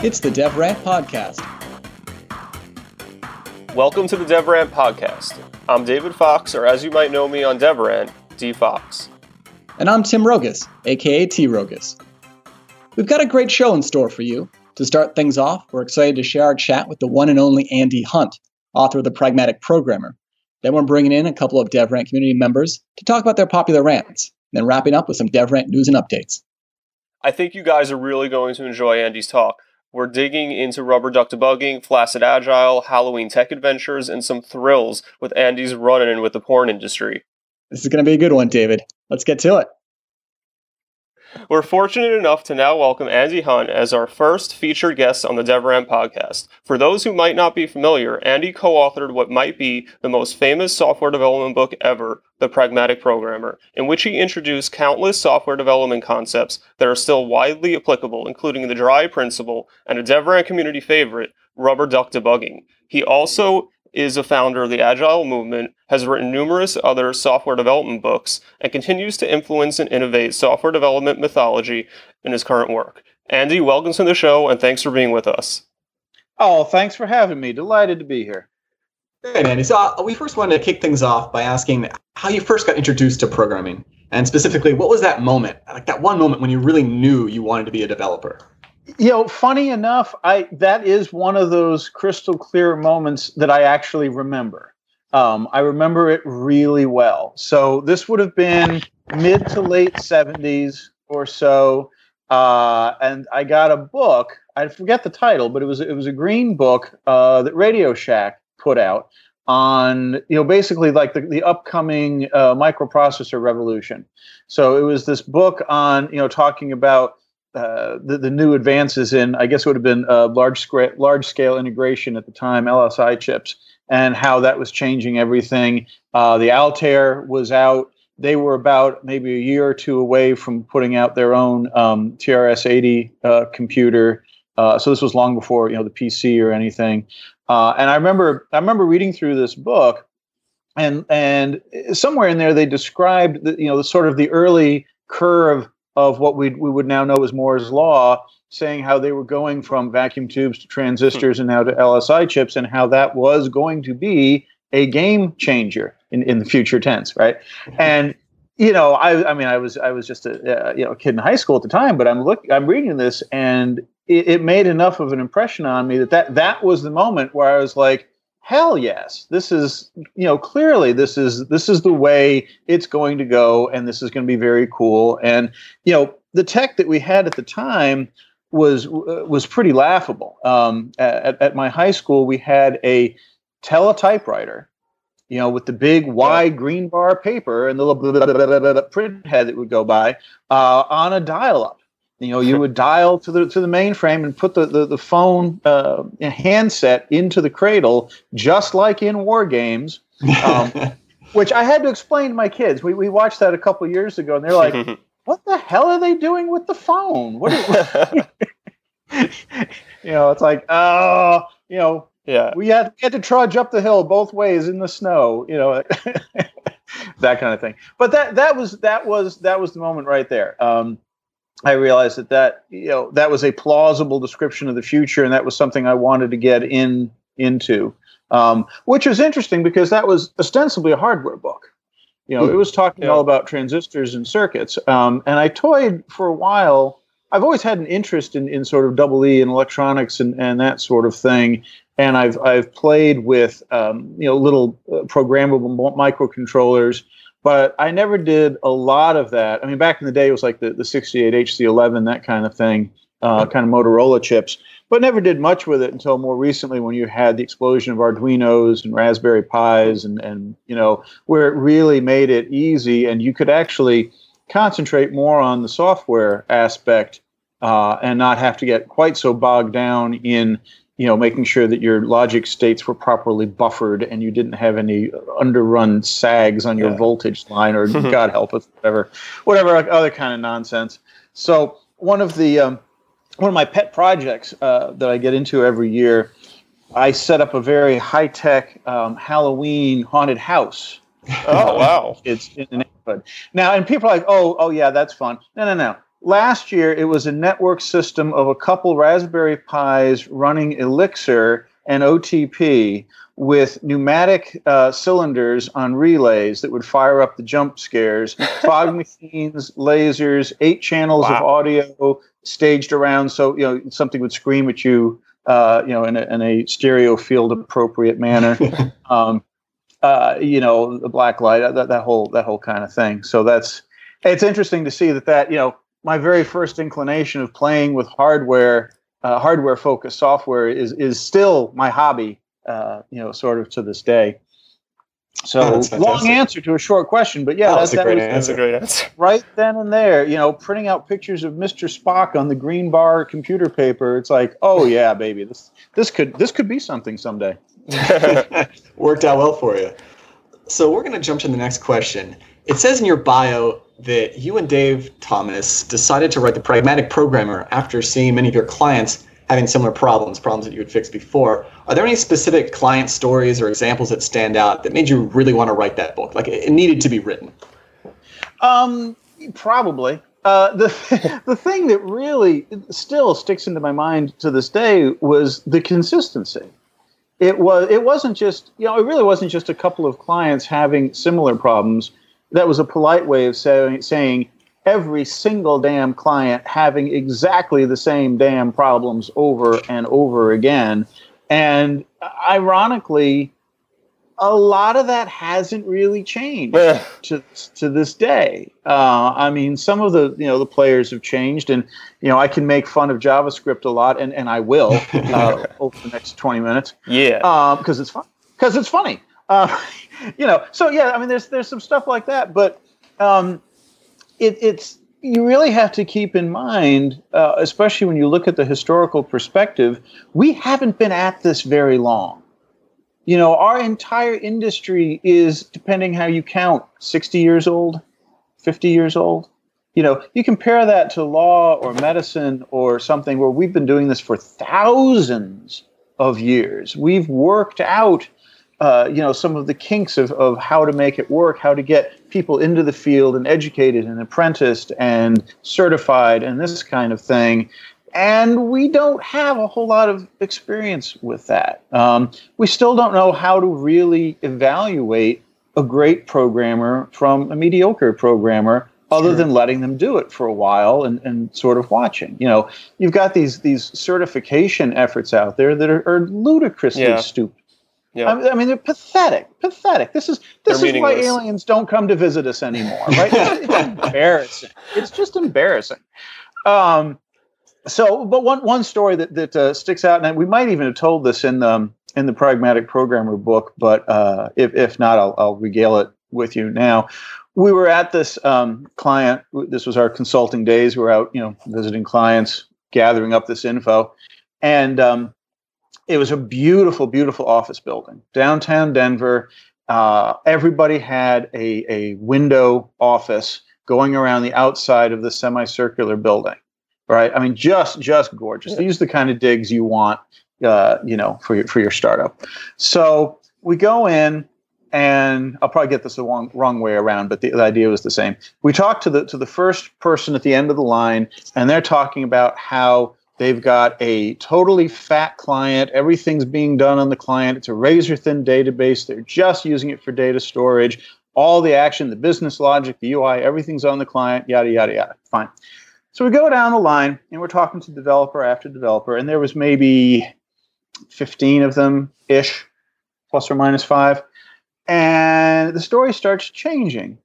It's the DevRant Podcast. Welcome to the DevRant Podcast. I'm David Fox, or as you might know me on DevRant, D Fox. And I'm Tim Rogus, aka T Rogus. We've got a great show in store for you. To start things off, we're excited to share our chat with the one and only Andy Hunt, author of The Pragmatic Programmer. Then we're bringing in a couple of DevRant community members to talk about their popular rants, then wrapping up with some DevRant news and updates. I think you guys are really going to enjoy Andy's talk. We're digging into rubber duck debugging, flaccid agile, Halloween tech adventures, and some thrills with Andy's run in with the porn industry. This is going to be a good one, David. Let's get to it. We're fortunate enough to now welcome Andy Hunt as our first featured guest on the DevRant podcast. For those who might not be familiar, Andy co authored what might be the most famous software development book ever, The Pragmatic Programmer, in which he introduced countless software development concepts that are still widely applicable, including the DRY principle and a DevRant community favorite, rubber duck debugging. He also is a founder of the Agile movement, has written numerous other software development books, and continues to influence and innovate software development methodology in his current work. Andy, welcome to the show, and thanks for being with us. Oh, thanks for having me. Delighted to be here. Hey, Andy. So uh, we first wanted to kick things off by asking how you first got introduced to programming, and specifically, what was that moment, like that one moment when you really knew you wanted to be a developer? You know funny enough i that is one of those crystal clear moments that i actually remember. Um, i remember it really well. So this would have been mid to late 70s or so uh, and i got a book i forget the title but it was it was a green book uh, that radio shack put out on you know basically like the, the upcoming uh, microprocessor revolution. So it was this book on you know talking about uh, the, the new advances in, I guess it would have been uh, large, scale, large scale integration at the time, LSI chips, and how that was changing everything. Uh, the Altair was out. They were about maybe a year or two away from putting out their own um, TRS-80 uh, computer. Uh, so this was long before you know the PC or anything. and I remember I remember reading through this book, and and somewhere in there they described the, you know the sort of the early curve of what we we would now know as Moore's law, saying how they were going from vacuum tubes to transistors and now to LSI chips, and how that was going to be a game changer in, in the future tense, right? And you know, I I mean, I was I was just a uh, you know kid in high school at the time, but I'm look I'm reading this and it, it made enough of an impression on me that that that was the moment where I was like hell yes this is you know clearly this is this is the way it's going to go and this is going to be very cool and you know the tech that we had at the time was uh, was pretty laughable um, at, at my high school we had a teletypewriter you know with the big wide green bar paper and the little print head that would go by uh, on a dial-up you know, you would dial to the to the mainframe and put the the, the phone uh, handset into the cradle, just like in WarGames. Um, which I had to explain to my kids. We we watched that a couple years ago, and they're like, "What the hell are they doing with the phone?" What? Is, you know, it's like, oh, you know, yeah, we had, we had to trudge up the hill both ways in the snow. You know. that kind of thing, but that that was that was that was the moment right there. Um, I realized that that you know that was a plausible description of the future, and that was something I wanted to get in into, um, which was interesting because that was ostensibly a hardware book. You know, it was talking yeah. all about transistors and circuits, um, and I toyed for a while. I've always had an interest in, in sort of double E and electronics and, and that sort of thing, and I've I've played with um, you know little uh, programmable microcontrollers but I never did a lot of that. I mean, back in the day, it was like the, the 68 HC11, that kind of thing, uh, kind of Motorola chips, but never did much with it until more recently when you had the explosion of Arduinos and Raspberry Pis and, and, you know, where it really made it easy and you could actually concentrate more on the software aspect uh, and not have to get quite so bogged down in you know, making sure that your logic states were properly buffered and you didn't have any underrun sags on your yeah. voltage line or God help us, whatever, whatever other kind of nonsense. So one of the um, one of my pet projects uh, that I get into every year, I set up a very high tech um, Halloween haunted house. Oh wow! it's in the neighborhood now, and people are like, "Oh, oh yeah, that's fun." No, no, no. Last year it was a network system of a couple Raspberry Pis running Elixir and OTP with pneumatic uh, cylinders on relays that would fire up the jump scares, fog machines, lasers, eight channels wow. of audio staged around so you know something would scream at you, uh, you know, in a, in a stereo field appropriate manner. um, uh, you know, the black light, that, that whole that whole kind of thing. So that's it's interesting to see that that you know my very first inclination of playing with hardware, uh, hardware focused software is is still my hobby uh, you know, sort of to this day. So oh, long answer to a short question, but yeah, oh, that's, that, a great was, answer. great answer. Right then and there, you know, printing out pictures of Mr. Spock on the green bar computer paper. It's like, oh yeah, baby, this this could this could be something someday. Worked out well for you. So we're going to jump to the next question. It says in your bio that you and Dave Thomas decided to write the Pragmatic Programmer after seeing many of your clients having similar problems, problems that you had fixed before. Are there any specific client stories or examples that stand out that made you really want to write that book? Like it needed to be written. Um, probably. Uh, the the thing that really still sticks into my mind to this day was the consistency. It was it wasn't just you know it really wasn't just a couple of clients having similar problems. That was a polite way of saying saying every single damn client having exactly the same damn problems over and over again. And ironically, a lot of that hasn't really changed to to this day. Uh, I mean, some of the you know the players have changed, and you know I can make fun of JavaScript a lot, and, and I will uh, over the next twenty minutes. Yeah, because um, it's fun. Because it's funny. Uh, you know, so yeah, I mean, there's there's some stuff like that, but um, it, it's you really have to keep in mind, uh, especially when you look at the historical perspective, we haven't been at this very long. You know, our entire industry is, depending how you count, 60 years old, 50 years old. You know, you compare that to law or medicine or something where we've been doing this for thousands of years. We've worked out uh, you know some of the kinks of, of how to make it work, how to get people into the field and educated and apprenticed and certified and this kind of thing. And we don't have a whole lot of experience with that. Um, we still don't know how to really evaluate a great programmer from a mediocre programmer other sure. than letting them do it for a while and, and sort of watching. You know, you've got these these certification efforts out there that are, are ludicrously yeah. stupid. Yeah. I, mean, they're pathetic. Pathetic. This is this they're is why aliens don't come to visit us anymore, right? it's, embarrassing. It's just embarrassing. Um, so, but one one story that that uh, sticks out, and we might even have told this in the in the pragmatic programmer book, but uh, if if not, I'll, I'll regale it with you now. We were at this um, client. This was our consulting days. We are out, you know, visiting clients, gathering up this info, and um, it was a beautiful, beautiful office building, downtown Denver. Uh, everybody had a, a window office going around the outside of the semicircular building, right? I mean, just just gorgeous. These are the kind of digs you want, uh, you know, for your for your startup. So we go in, and I'll probably get this the wrong wrong way around, but the, the idea was the same. We talked to the to the first person at the end of the line, and they're talking about how They've got a totally fat client. Everything's being done on the client. It's a razor thin database. They're just using it for data storage. All the action, the business logic, the UI, everything's on the client, yada, yada, yada. Fine. So we go down the line and we're talking to developer after developer, and there was maybe 15 of them ish, plus or minus five. And the story starts changing.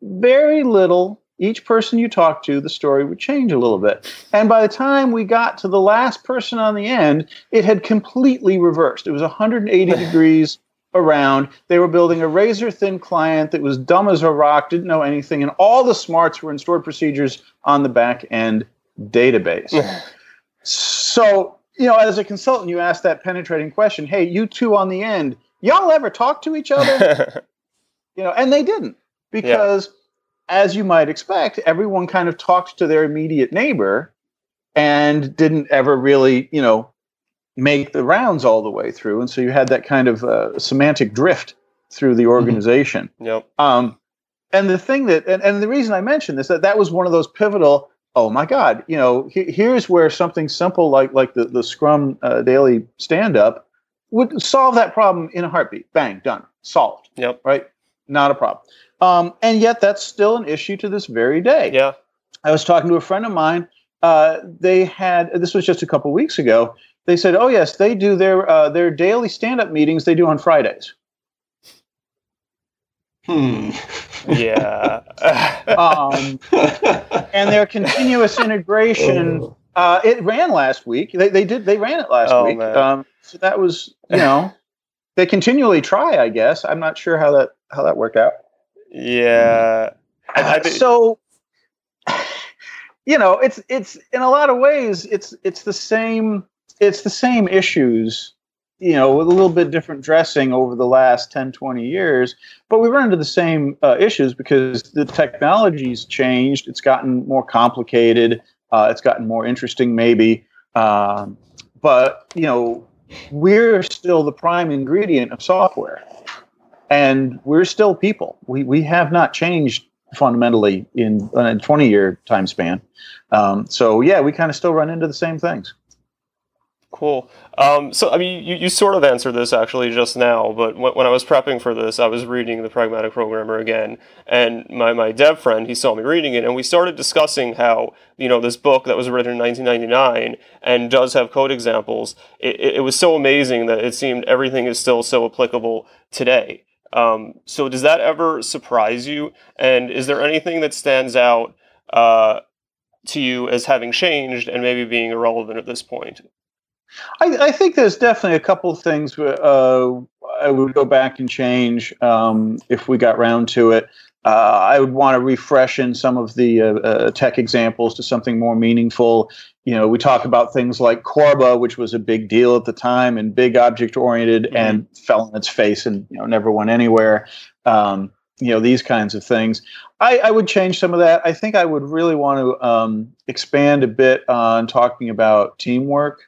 Very little each person you talked to, the story would change a little bit. And by the time we got to the last person on the end, it had completely reversed. It was 180 degrees around. They were building a razor thin client that was dumb as a rock, didn't know anything, and all the smarts were in stored procedures on the back end database. so, you know, as a consultant, you ask that penetrating question hey, you two on the end, y'all ever talk to each other? you know, and they didn't because. Yeah as you might expect, everyone kind of talked to their immediate neighbor and didn't ever really, you know, make the rounds all the way through. And so you had that kind of uh, semantic drift through the mm-hmm. organization. Mm-hmm. Yep. Um, and the thing that, and, and the reason I mentioned this, that that was one of those pivotal, oh my god you know he, here's where something simple like like the, the scrum uh, daily stand up would solve that problem in a heartbeat bang done solved Yep. right not a problem um, and yet that's still an issue to this very day Yeah. i was talking to a friend of mine uh, they had this was just a couple weeks ago they said oh yes they do their uh, their daily stand-up meetings they do on fridays Hmm. Yeah. um, and their continuous integration uh, it ran last week they, they did they ran it last Oh, week man. um, so that was you know they continually try i guess. I'm not sure how that how that worked out. Yeah. I- I so you know it's it's in a lot of ways it's it's the same it's the same issues you know with a little bit different dressing over the last 10 20 years but we run into the same uh, issues because the technology's changed. It's gotten more complicated. Uh, it's gotten more interesting maybe. Um, but you know we're still the prime ingredient of software. And we're still people. We, we have not changed fundamentally in a 20 year time span. Um, so yeah we kind of still run into the same things Cool. Um, so, I mean, you, you sort of answered this actually just now, but when, when I was prepping for this, I was reading The Pragmatic Programmer again, and my, my dev friend, he saw me reading it, and we started discussing how, you know, this book that was written in 1999 and does have code examples, it, it, it was so amazing that it seemed everything is still so applicable today. Um, so, does that ever surprise you? And is there anything that stands out uh, to you as having changed and maybe being irrelevant at this point? I, I think there's definitely a couple of things uh, I would go back and change um, if we got round to it. Uh, I would want to refresh in some of the uh, uh, tech examples to something more meaningful. You know, we talk about things like CORBA, which was a big deal at the time and big object oriented Mhm. and fell on its face and you know never went anywhere. Um, you know, these kinds of things. I, I would change some of that. I think I would really want to um, expand a bit on talking about teamwork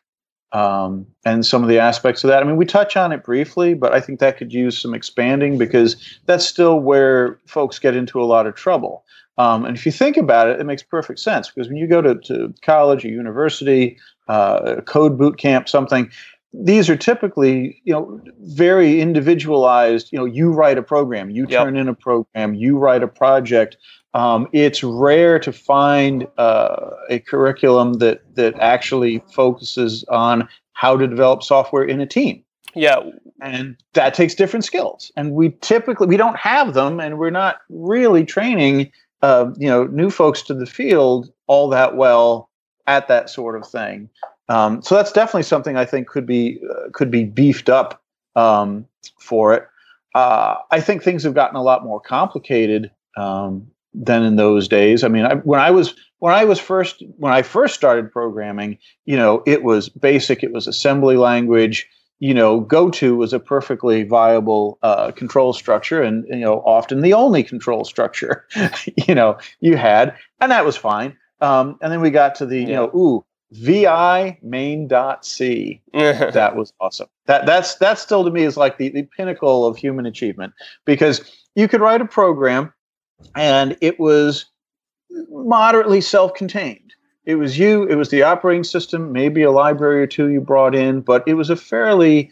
um, and some of the aspects of that. I mean, we touch on it briefly, but I think that could use some expanding because that's still where folks get into a lot of trouble. Um, and if you think about it, it makes perfect sense because when you go to, to college or university, uh, code boot camp, something, these are typically, you know, very individualized. You know, you write a program, you Yep. turn in a program, you write a project. Um, it's rare to find uh, a curriculum that that actually focuses on how to develop software in a team Yeah, and that takes different skills and we typically we don't have them and we're not really training uh, you know new folks to the field all that well at that sort of thing um, so that's definitely something i think could be uh, could be beefed up um, for it uh, i think things have gotten a lot more complicated um, than in those days i mean I, when i was when i was first when i first started programming you know it was basic it was assembly language you know, GoTo was a perfectly viable uh, control structure, and you know, often the only control structure, you know, you had, and that was fine. Um, and then we got to the, you Yeah. know, ooh, vi main dot c. That was awesome. That that's that still to me is like the, the pinnacle of human achievement because you could write a program, and it was moderately self-contained. It was you it was the operating system maybe a library or two you brought in but it was a fairly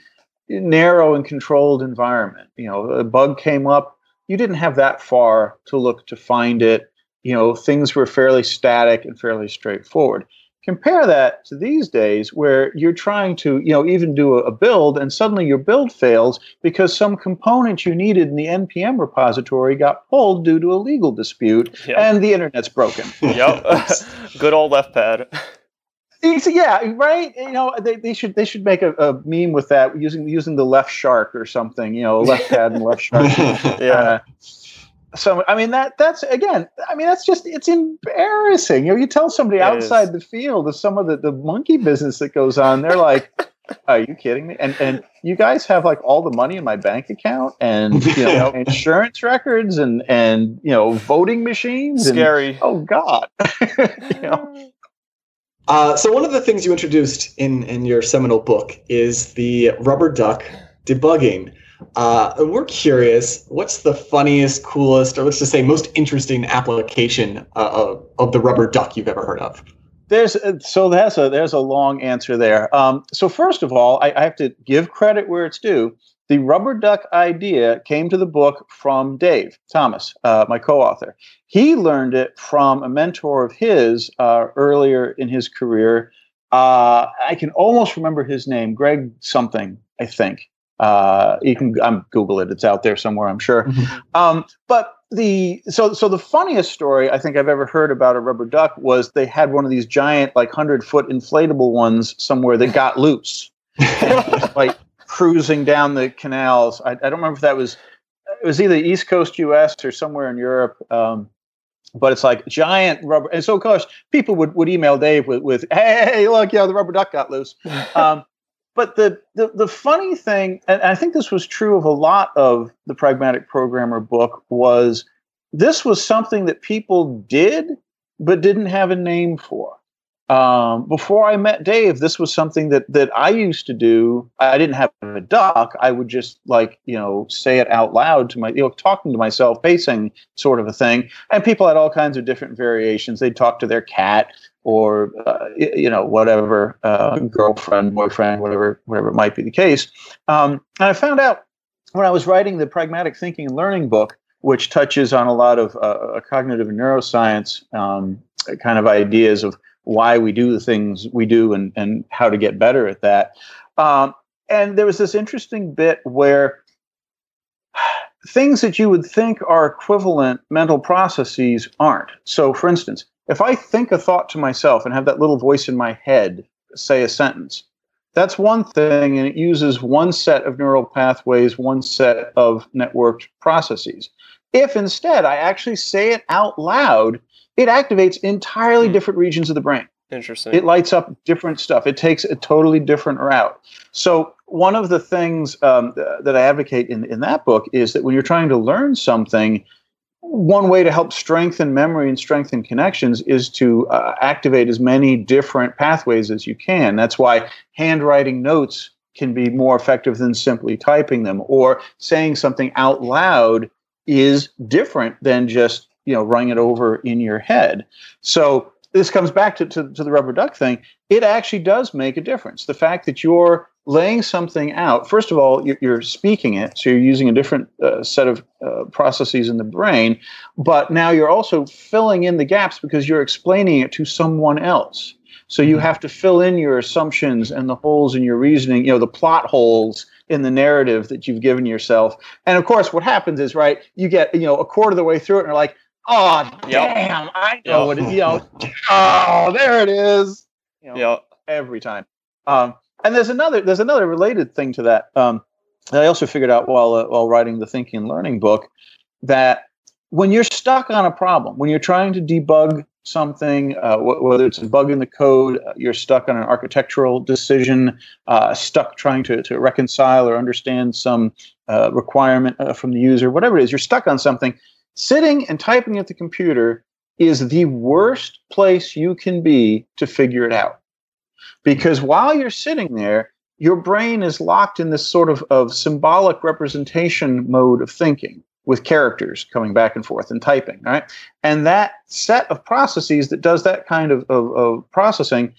narrow and controlled environment. You know a bug came up you didn't have that far to look to find it. You know things were fairly static and fairly straightforward compare that to these days where you're trying to you know even do a, build and suddenly your build fails because some component you needed in the npm repository got pulled due to a legal dispute Yep. and the internet's broken yep. Good old left pad. It's- yeah, right. You know, they, they should they should make a, a meme with that using using the left shark or something. You know, left pad and left shark. Yeah. Uh, so I mean that that's again. I mean that's just it's embarrassing. You know, you tell somebody It outside is. the field of some of the, the monkey business that goes on, they're like, "Are you kidding me?" And and you guys have like all the money in my bank account and you know insurance records and and you know voting machines. And, Scary. oh God. you know. Uh, so one of the things you introduced in in your seminal book is the rubber duck debugging. Uh, we're curious, what's the funniest, coolest, or let's just say most interesting application uh, of, of the rubber duck you've ever heard of? There's uh, so there's a there's a long answer there. Um, so first of all, I, I have to give credit where it's due. The rubber duck idea came to the book from Dave Thomas, uh, my co-author. He learned it from a mentor of his uh, earlier in his career. Uh, I can almost remember his name, Greg something, I think. Uh, you can um, Google it; it's out there somewhere, I'm sure. Mm-hmm. Um, but the so so the funniest story I think I've ever heard about a rubber duck was they had one of these giant like hundred foot inflatable ones somewhere that got loose, like cruising down the canals. I, I, don't remember if that was it was either East Coast U.S. or somewhere in Europe. Um, but it's like giant rubber, and so of course people would, would email Dave with, with "Hey, look, yeah, the rubber duck got loose." Um, but the, the the funny thing, and I think this was true of a lot of the pragmatic programmer book, was this was something that people did but didn't have a name for. Um, before I met Dave, this was something that that I used to do. I didn't have a duck. I would just like you know say it out loud to my you know talking to myself, pacing sort of a thing. And people had all kinds of different variations. They'd talk to their cat or uh, you know whatever uh, girlfriend, boyfriend, whatever whatever it might be the case. Um, and I found out when I was writing the pragmatic thinking and learning book, which touches on a lot of uh, cognitive neuroscience um, kind of ideas of why we do the things we do and and how to get better at that. Um, and there was this interesting bit where things that you would think are equivalent mental processes aren't. So, for instance, if I think a thought to myself and have that little voice in my head say a sentence, that's one thing, and it uses one set of neural pathways, one set of networked processes. If instead I actually say it out loud, it activates entirely hmm. different regions of the brain. Interesting. It lights up different stuff. It takes a totally different route. So one of the things um, that I advocate in in that book is that when you're trying to learn something, one way to help strengthen memory and strengthen connections is to uh, activate as many different pathways as you can. That's why handwriting notes can be more effective than simply typing them, or saying something out loud is different than just you know running it over in your head. So this comes back to, to, to the rubber duck thing. It actually does make a difference. The fact that you're laying something out, first of all, you're, you're speaking it, so you're using a different uh, set of uh, processes in the brain, but now you're also filling in the gaps because you're explaining it to someone else. So you mm-hmm. have to fill in your assumptions and the holes in your reasoning, you know, the plot holes in the narrative that you've given yourself. And of course, what happens is, right, you get, you know, a quarter of the way through it and you're like, oh, yep. damn, I know yep. what it is. You know, oh, there it is. You know, yep. every time. Um, and there's another there's another related thing to that. Um, that I also figured out while uh, while writing the Thinking and Learning book that when you're stuck on a problem, when you're trying to debug something, uh, wh- whether it's a bug in the code, uh, you're stuck on an architectural decision, uh, stuck trying to, to reconcile or understand some uh, requirement uh, from the user, whatever it is, you're stuck on something. Sitting and typing at the computer is the worst place you can be to figure it out. Because while you're sitting there, your brain is locked in this sort of, of symbolic representation mode of thinking with characters coming back and forth and typing, right? And that set of processes that does that kind of, of, of processing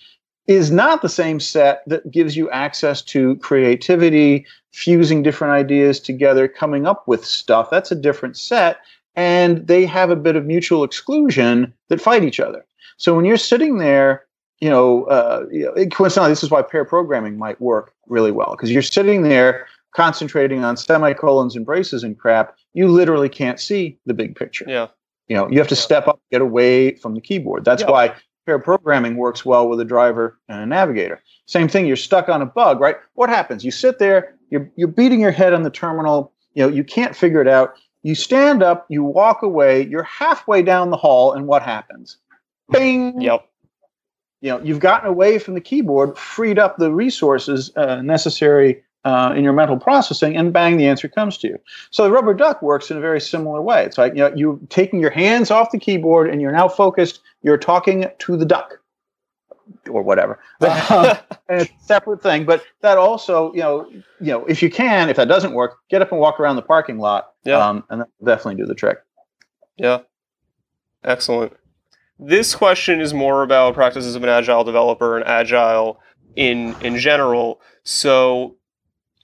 is not the same set that gives you access to creativity, fusing different ideas together, coming up with stuff. That's a different set. And they have a bit of mutual exclusion that fight each other. So when you're sitting there you know, uh, you know, coincidentally, this is why pair programming might work really well because you're sitting there concentrating on semicolons and braces and crap. You literally can't see the big picture. Yeah. You know, you have to yeah. step up, get away from the keyboard. That's yeah. why pair programming works well with a driver and a navigator. Same thing. You're stuck on a bug, right? What happens? You sit there. You're you're beating your head on the terminal. You know, you can't figure it out. You stand up. You walk away. You're halfway down the hall, and what happens? Bing. Yep you know you've gotten away from the keyboard freed up the resources uh, necessary uh, in your mental processing and bang the answer comes to you so the rubber duck works in a very similar way it's like you know you're taking your hands off the keyboard and you're now focused you're talking to the duck or whatever. Um, and it's a separate thing. But that also, you know, you know, if you can, if that doesn't work, get up and walk around the parking lot. Yeah. Um, and that'll definitely do the trick. Yeah. Excellent. This question is more about practices of an agile developer and agile in in general. So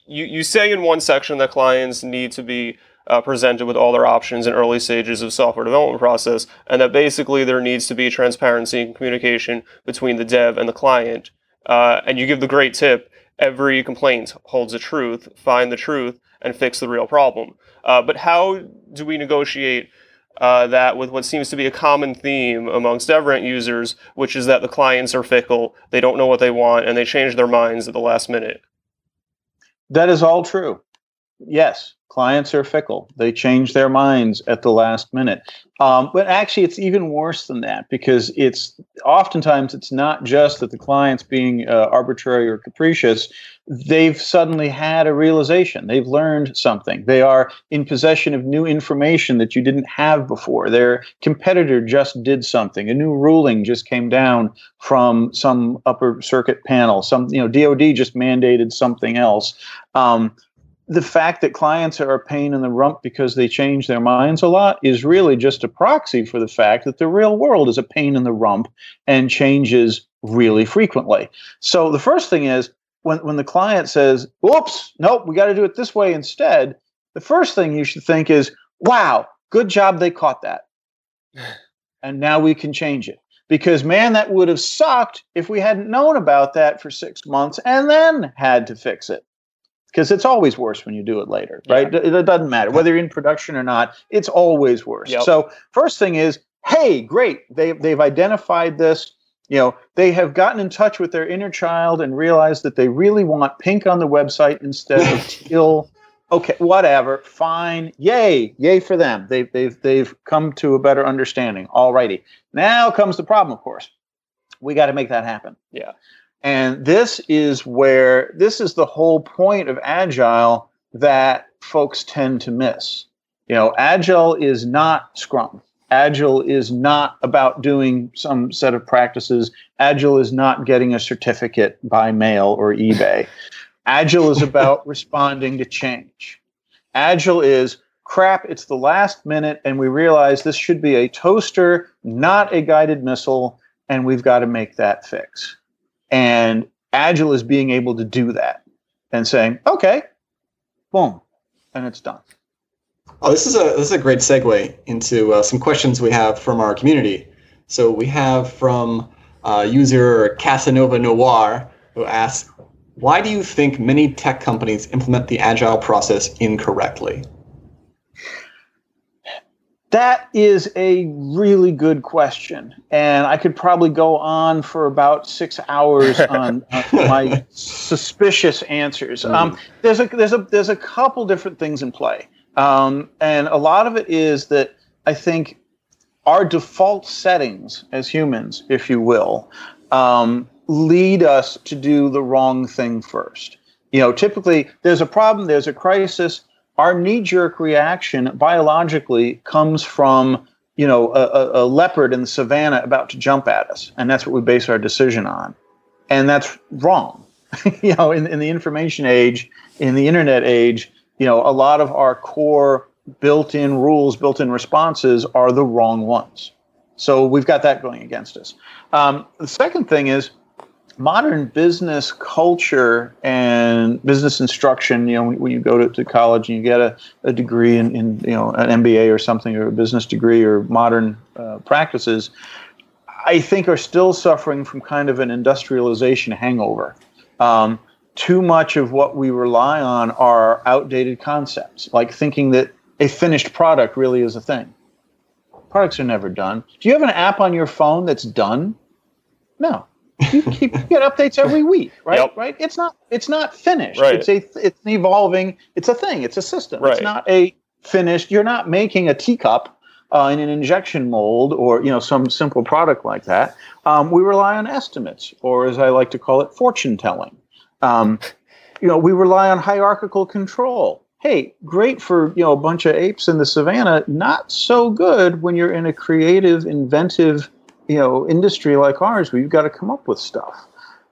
you, you say in one section that clients need to be uh, presented with all their options in early stages of software development process, and that basically there needs to be transparency and communication between the dev and the client. Uh, and you give the great tip: every complaint holds a truth. Find the truth and fix the real problem. Uh, but how do we negotiate uh, that with what seems to be a common theme amongst DevRant users, which is that the clients are fickle, they don't know what they want, and they change their minds at the last minute? That is all true. Yes, clients are fickle. They change their minds at the last minute. Um, but actually, it's even worse than that because it's oftentimes it's not just that the client's being uh, arbitrary or capricious. They've suddenly had a realization. They've learned something. They are in possession of new information that you didn't have before. Their competitor just did something. A new ruling just came down from some upper circuit panel. Some, you know, DoD just mandated something else. Um, the fact that clients are a pain in the rump because they change their minds a lot is really just a proxy for the fact that the real world is a pain in the rump and changes really frequently. So the first thing is when, when the client says, whoops, nope, we got to do it this way instead, the first thing you should think is, wow, good job they caught that. And now we can change it. Because, man, that would have sucked if we hadn't known about that for six months and then had to fix it because it's always worse when you do it later, right? Yeah. It, it, doesn't matter whether you're in production or not. It's always worse. Yep. So first thing is, hey, great, they they've identified this. You know, they have gotten in touch with their inner child and realized that they really want pink on the website instead of teal. Okay, whatever, fine, yay, yay for them. They've they've they've come to a better understanding. Alrighty, now comes the problem. Of course, we got to make that happen. Yeah. And this is where this is the whole point of agile that folks tend to miss. You know, agile is not Scrum. Agile is not about doing some set of practices. Agile is not getting a certificate by mail or eBay. Agile is about responding to change. Agile is crap, it's the last minute, and we realize this should be a toaster, not a guided missile, and we've got to make that fix. And Agile is being able to do that and saying, okay, boom, and it's done. Oh, this is a this is a great segue into uh, some questions we have from our community. So we have from uh, user Casanova Noir who asks, "Why do you think many tech companies implement the agile process incorrectly?" That is a really good question, and I could probably go on for about six hours on, on my suspicious answers. Mm. Um, there's a there's a there's a couple different things in play, um, and a lot of it is that I think our default settings as humans, if you will, um, lead us to do the wrong thing first. You know, typically there's a problem, there's a crisis our knee-jerk reaction biologically comes from you know a, a, leopard in the savannah about to jump at us and that's what we base our decision on. And that's wrong. You know in, in the information age in the internet age you know a lot of our core built-in rules built-in responses are the wrong ones. So we've got that going against us. Um, the second thing is modern business culture and business instruction, you know, when, you go to, to, college and you get a, a degree in, in, you know, an MBA or something, or a business degree or modern uh, practices, I think are still suffering from kind of an industrialization hangover. Um, too much of what we rely on are outdated concepts, like thinking that a finished product really is a thing. Products are never done. Do you have an app on your phone that's done? No you, keep, you get updates every week, right? Yep. Right? It's not it's not finished. Right. It's a it's an evolving. It's a thing. It's a system. Right. It's not a finished. You're not making a teacup uh, in an injection mold or you know some simple product like that. Um, we rely on estimates, or as I like to call it, fortune telling. Um, you know, we rely on hierarchical control. Hey, great for you know a bunch of apes in the savannah. Not so good when you're in a creative, inventive you know industry like ours where you've got to come up with stuff.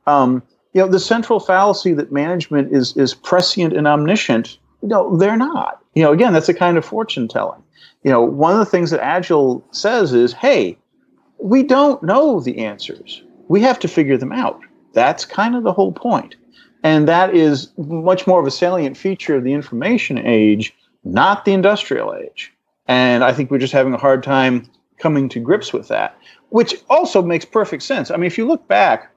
Um, you know, the central fallacy that management is is prescient and omniscient. You know, they're not. You know, again, that's a kind of fortune telling. You know, one of the things that Agile says is, hey, we don't know the answers. We have to figure them out. That's kind of the whole point. And that is much more of a salient feature of the information age, not the industrial age. And I think we're just having a hard time coming to grips with that, which also makes perfect sense. I mean, if you look back,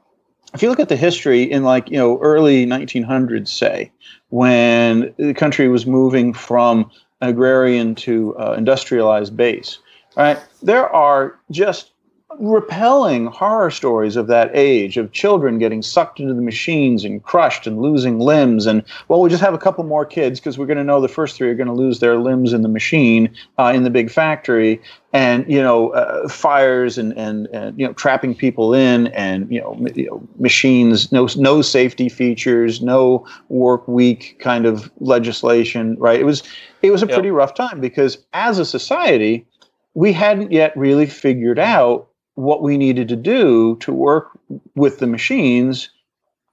if you look at the history in like, you know, early 1900s, say, when the country was moving from an agrarian to uh, industrialized base, right? There are just repelling horror stories of that age of children getting sucked into the machines and crushed and losing limbs. And well we just have a couple more kids because we're going to know the first three are going to lose their limbs in the machine uh, in the big factory. And you know uh, fires and, and and you know trapping people in and you know, you know machines no no safety features no work week kind of legislation right? It was it was a yep. pretty rough time because as a society we hadn't yet really figured out what we needed to do to work with the machines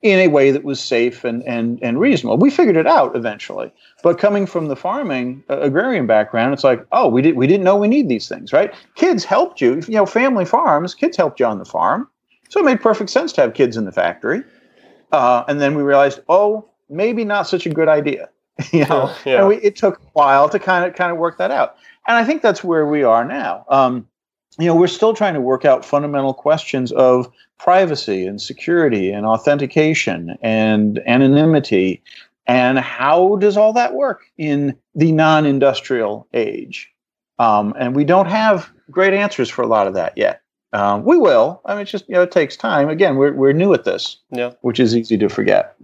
in a way that was safe and, and, and reasonable. We figured it out eventually. But coming from the farming uh, agrarian background, it's like, oh, we did we didn't know we need these things, right? Kids helped you, you know, family farms, kids helped you on the farm. So it made perfect sense to have kids in the factory. Uh, and then we realized, oh, maybe not such a good idea. you know, oh, yeah. and we, it took a while to kind of kind of work that out. And I think that's where we are now. Um, you know, we're still trying to work out fundamental questions of privacy and security and authentication and anonymity. And how does all that work in the non industrial age? Um, and we don't have great answers for a lot of that yet. Um, we will. I mean, it's just, you know, it takes time. Again, we're, we're new at this, yeah. which is easy to forget.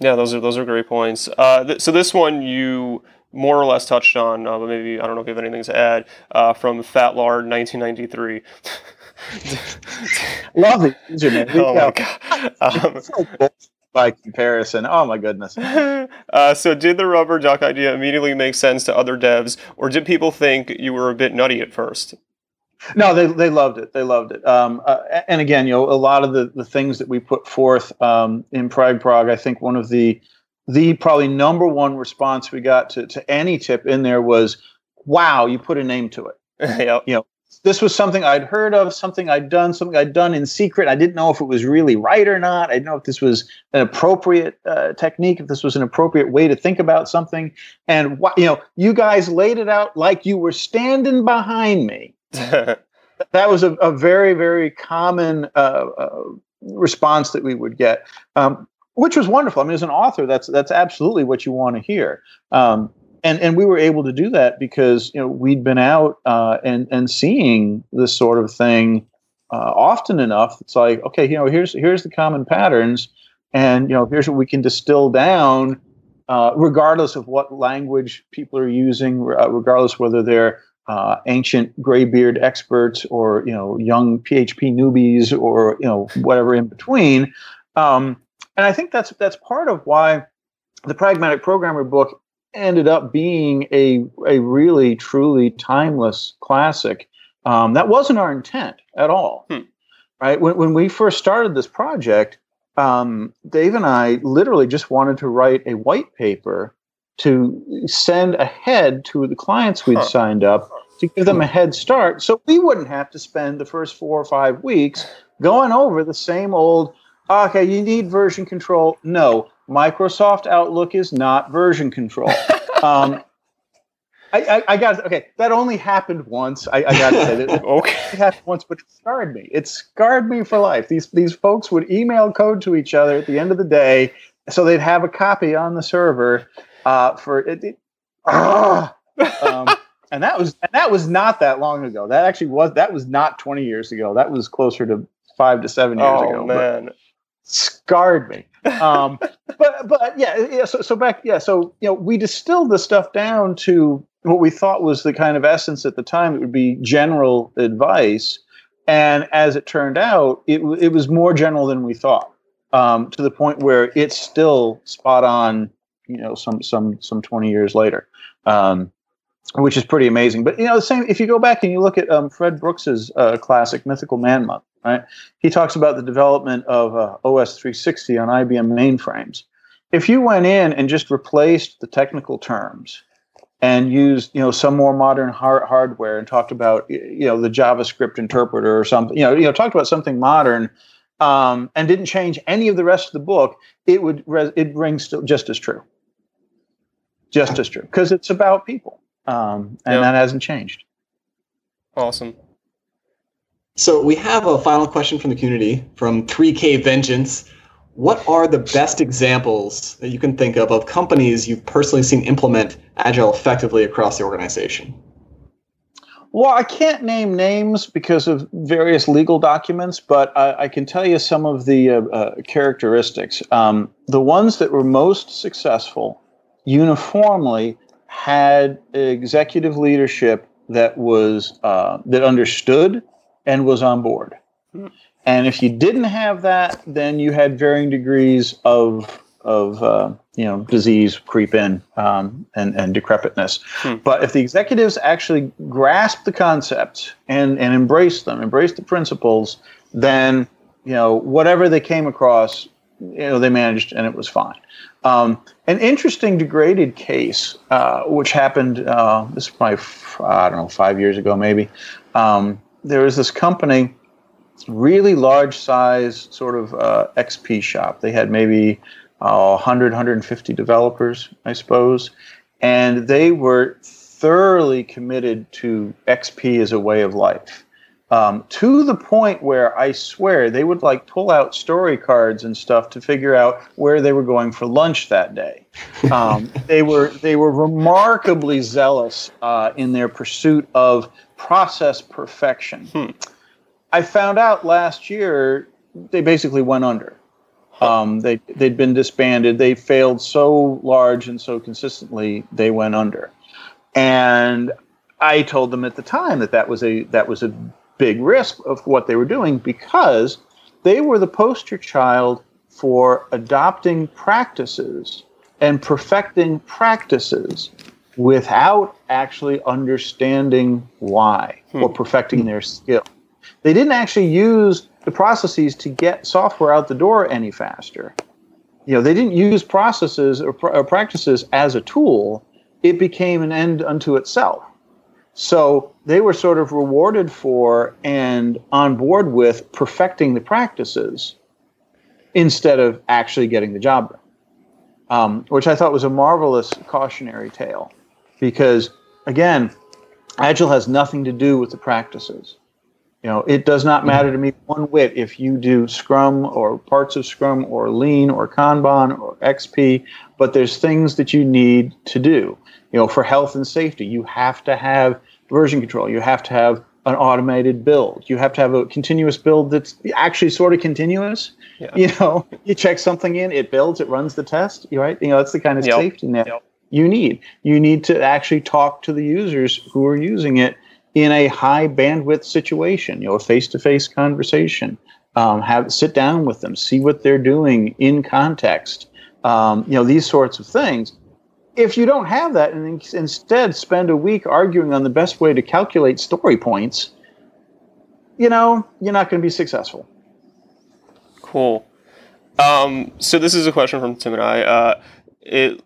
Yeah, those are those are great points. Uh, th- so this one you more or less touched on, uh, but maybe I don't know if you have anything to add uh, from Fat Lard 1993. Love it, username. Oh my god. Um, by comparison, oh my goodness. Uh, so, did the rubber duck idea immediately make sense to other devs, or did people think you were a bit nutty at first? No, they, they loved it. They loved it. Um, uh, and again, you know, a lot of the, the things that we put forth um, in Prag Prog, I think one of the the probably number one response we got to, to any tip in there was, wow, you put a name to it. yep. You know, this was something I'd heard of, something I'd done, something I'd done in secret. I didn't know if it was really right or not. I didn't know if this was an appropriate uh, technique, if this was an appropriate way to think about something. And you know, you guys laid it out like you were standing behind me. that was a, a, very, very common uh, uh, response that we would get. Um, which was wonderful. I mean, as an author, that's that's absolutely what you want to hear. Um, and and we were able to do that because you know we'd been out uh, and and seeing this sort of thing uh, often enough. It's like okay, you know, here's here's the common patterns, and you know, here's what we can distill down, uh, regardless of what language people are using, uh, regardless whether they're uh, ancient graybeard experts or you know young PHP newbies or you know whatever in between. Um, and I think that's that's part of why the pragmatic programmer book ended up being a a really truly timeless classic. Um, that wasn't our intent at all, hmm. right? When when we first started this project, um, Dave and I literally just wanted to write a white paper to send ahead to the clients we'd huh. signed up to give them a head start, so we wouldn't have to spend the first four or five weeks going over the same old okay, you need version control. No, Microsoft Outlook is not version control. Um, I, I, I got okay. That only happened once. I, I got to say that okay. it happened once, but it scarred me. It scarred me for life. These these folks would email code to each other at the end of the day, so they'd have a copy on the server uh, for it. it uh, um, and that was and that was not that long ago. That actually was that was not twenty years ago. That was closer to five to seven years oh, ago. man. But, scarred me. Um, but but yeah, yeah. So, so back yeah. So you know, we distilled the stuff down to what we thought was the kind of essence at the time. It would be general advice, and as it turned out, it it was more general than we thought. Um, to the point where it's still spot on. You know, some some some twenty years later. Um, which is pretty amazing. But you know, the same if you go back and you look at um, Fred Brooks's uh, classic Mythical Man Month, right? He talks about the development of uh, OS 360 on IBM mainframes. If you went in and just replaced the technical terms and used you know some more modern hard- hardware and talked about you know the JavaScript interpreter or something, you know, you know, talked about something modern. Um, and didn't change any of the rest of the book, it would res- it rings still just as true, just as true because it's about people um, and yep. that hasn't changed. Awesome. So we have a final question from the community from 3K Vengeance. What are the best examples that you can think of of companies you've personally seen implement Agile effectively across the organization? Well, I can't name names because of various legal documents, but I, I can tell you some of the uh, uh, characteristics. Um, the ones that were most successful uniformly had executive leadership that was uh, that understood and was on board. And if you didn't have that, then you had varying degrees of of uh, you know disease creep in um, and and decrepitness. Hmm. But if the executives actually grasped the concepts and and embraced them, embraced the principles, then you know whatever they came across, you know they managed and it was fine. Um, an interesting degraded case, uh, which happened, uh, this is probably, I don't know, five years ago maybe. Um, there was this company, really large size sort of uh, XP shop. They had maybe 100, uh, 150 developers, I suppose. And they were thoroughly committed to XP as a way of life um, to the point where I swear they would like pull out story cards and stuff to figure out where they were going for lunch that day. Um, they were they were remarkably zealous uh, in their pursuit of process perfection. Hmm. I found out last year they basically went under. Um, they they'd been disbanded. They failed so large and so consistently they went under. And I told them at the time that that was a that was a big risk of what they were doing because they were the poster child for adopting practices and perfecting practices without actually understanding why hmm. or perfecting their skill. They didn't actually use the processes to get software out the door any faster. You know, they didn't use processes or, pr- or practices as a tool. It became an end unto itself. So they were sort of rewarded for and on board with perfecting the practices instead of actually getting the job done, um, which I thought was a marvelous cautionary tale. Because again, Agile has nothing to do with the practices. You know, it does not matter to me one whit if you do Scrum or parts of Scrum or Lean or Kanban or XP, but there's things that you need to do. You know, for health and safety, you have to have version control. You have to have an automated build. You have to have a continuous build that's actually sort of continuous. Yeah. You know, you check something in, it builds, it runs the test. Right? You know, that's the kind of yep. safety net yep. You need. You need to actually talk to the users who are using it in a high bandwidth situation. You know, a face to face conversation. Um, have sit down with them, see what they're doing in context. Um, you know, these sorts of things if you don't have that and instead spend a week arguing on the best way to calculate story points, you know, you're not going to be successful. Cool. Um, so this is a question from Tim and I. Uh, it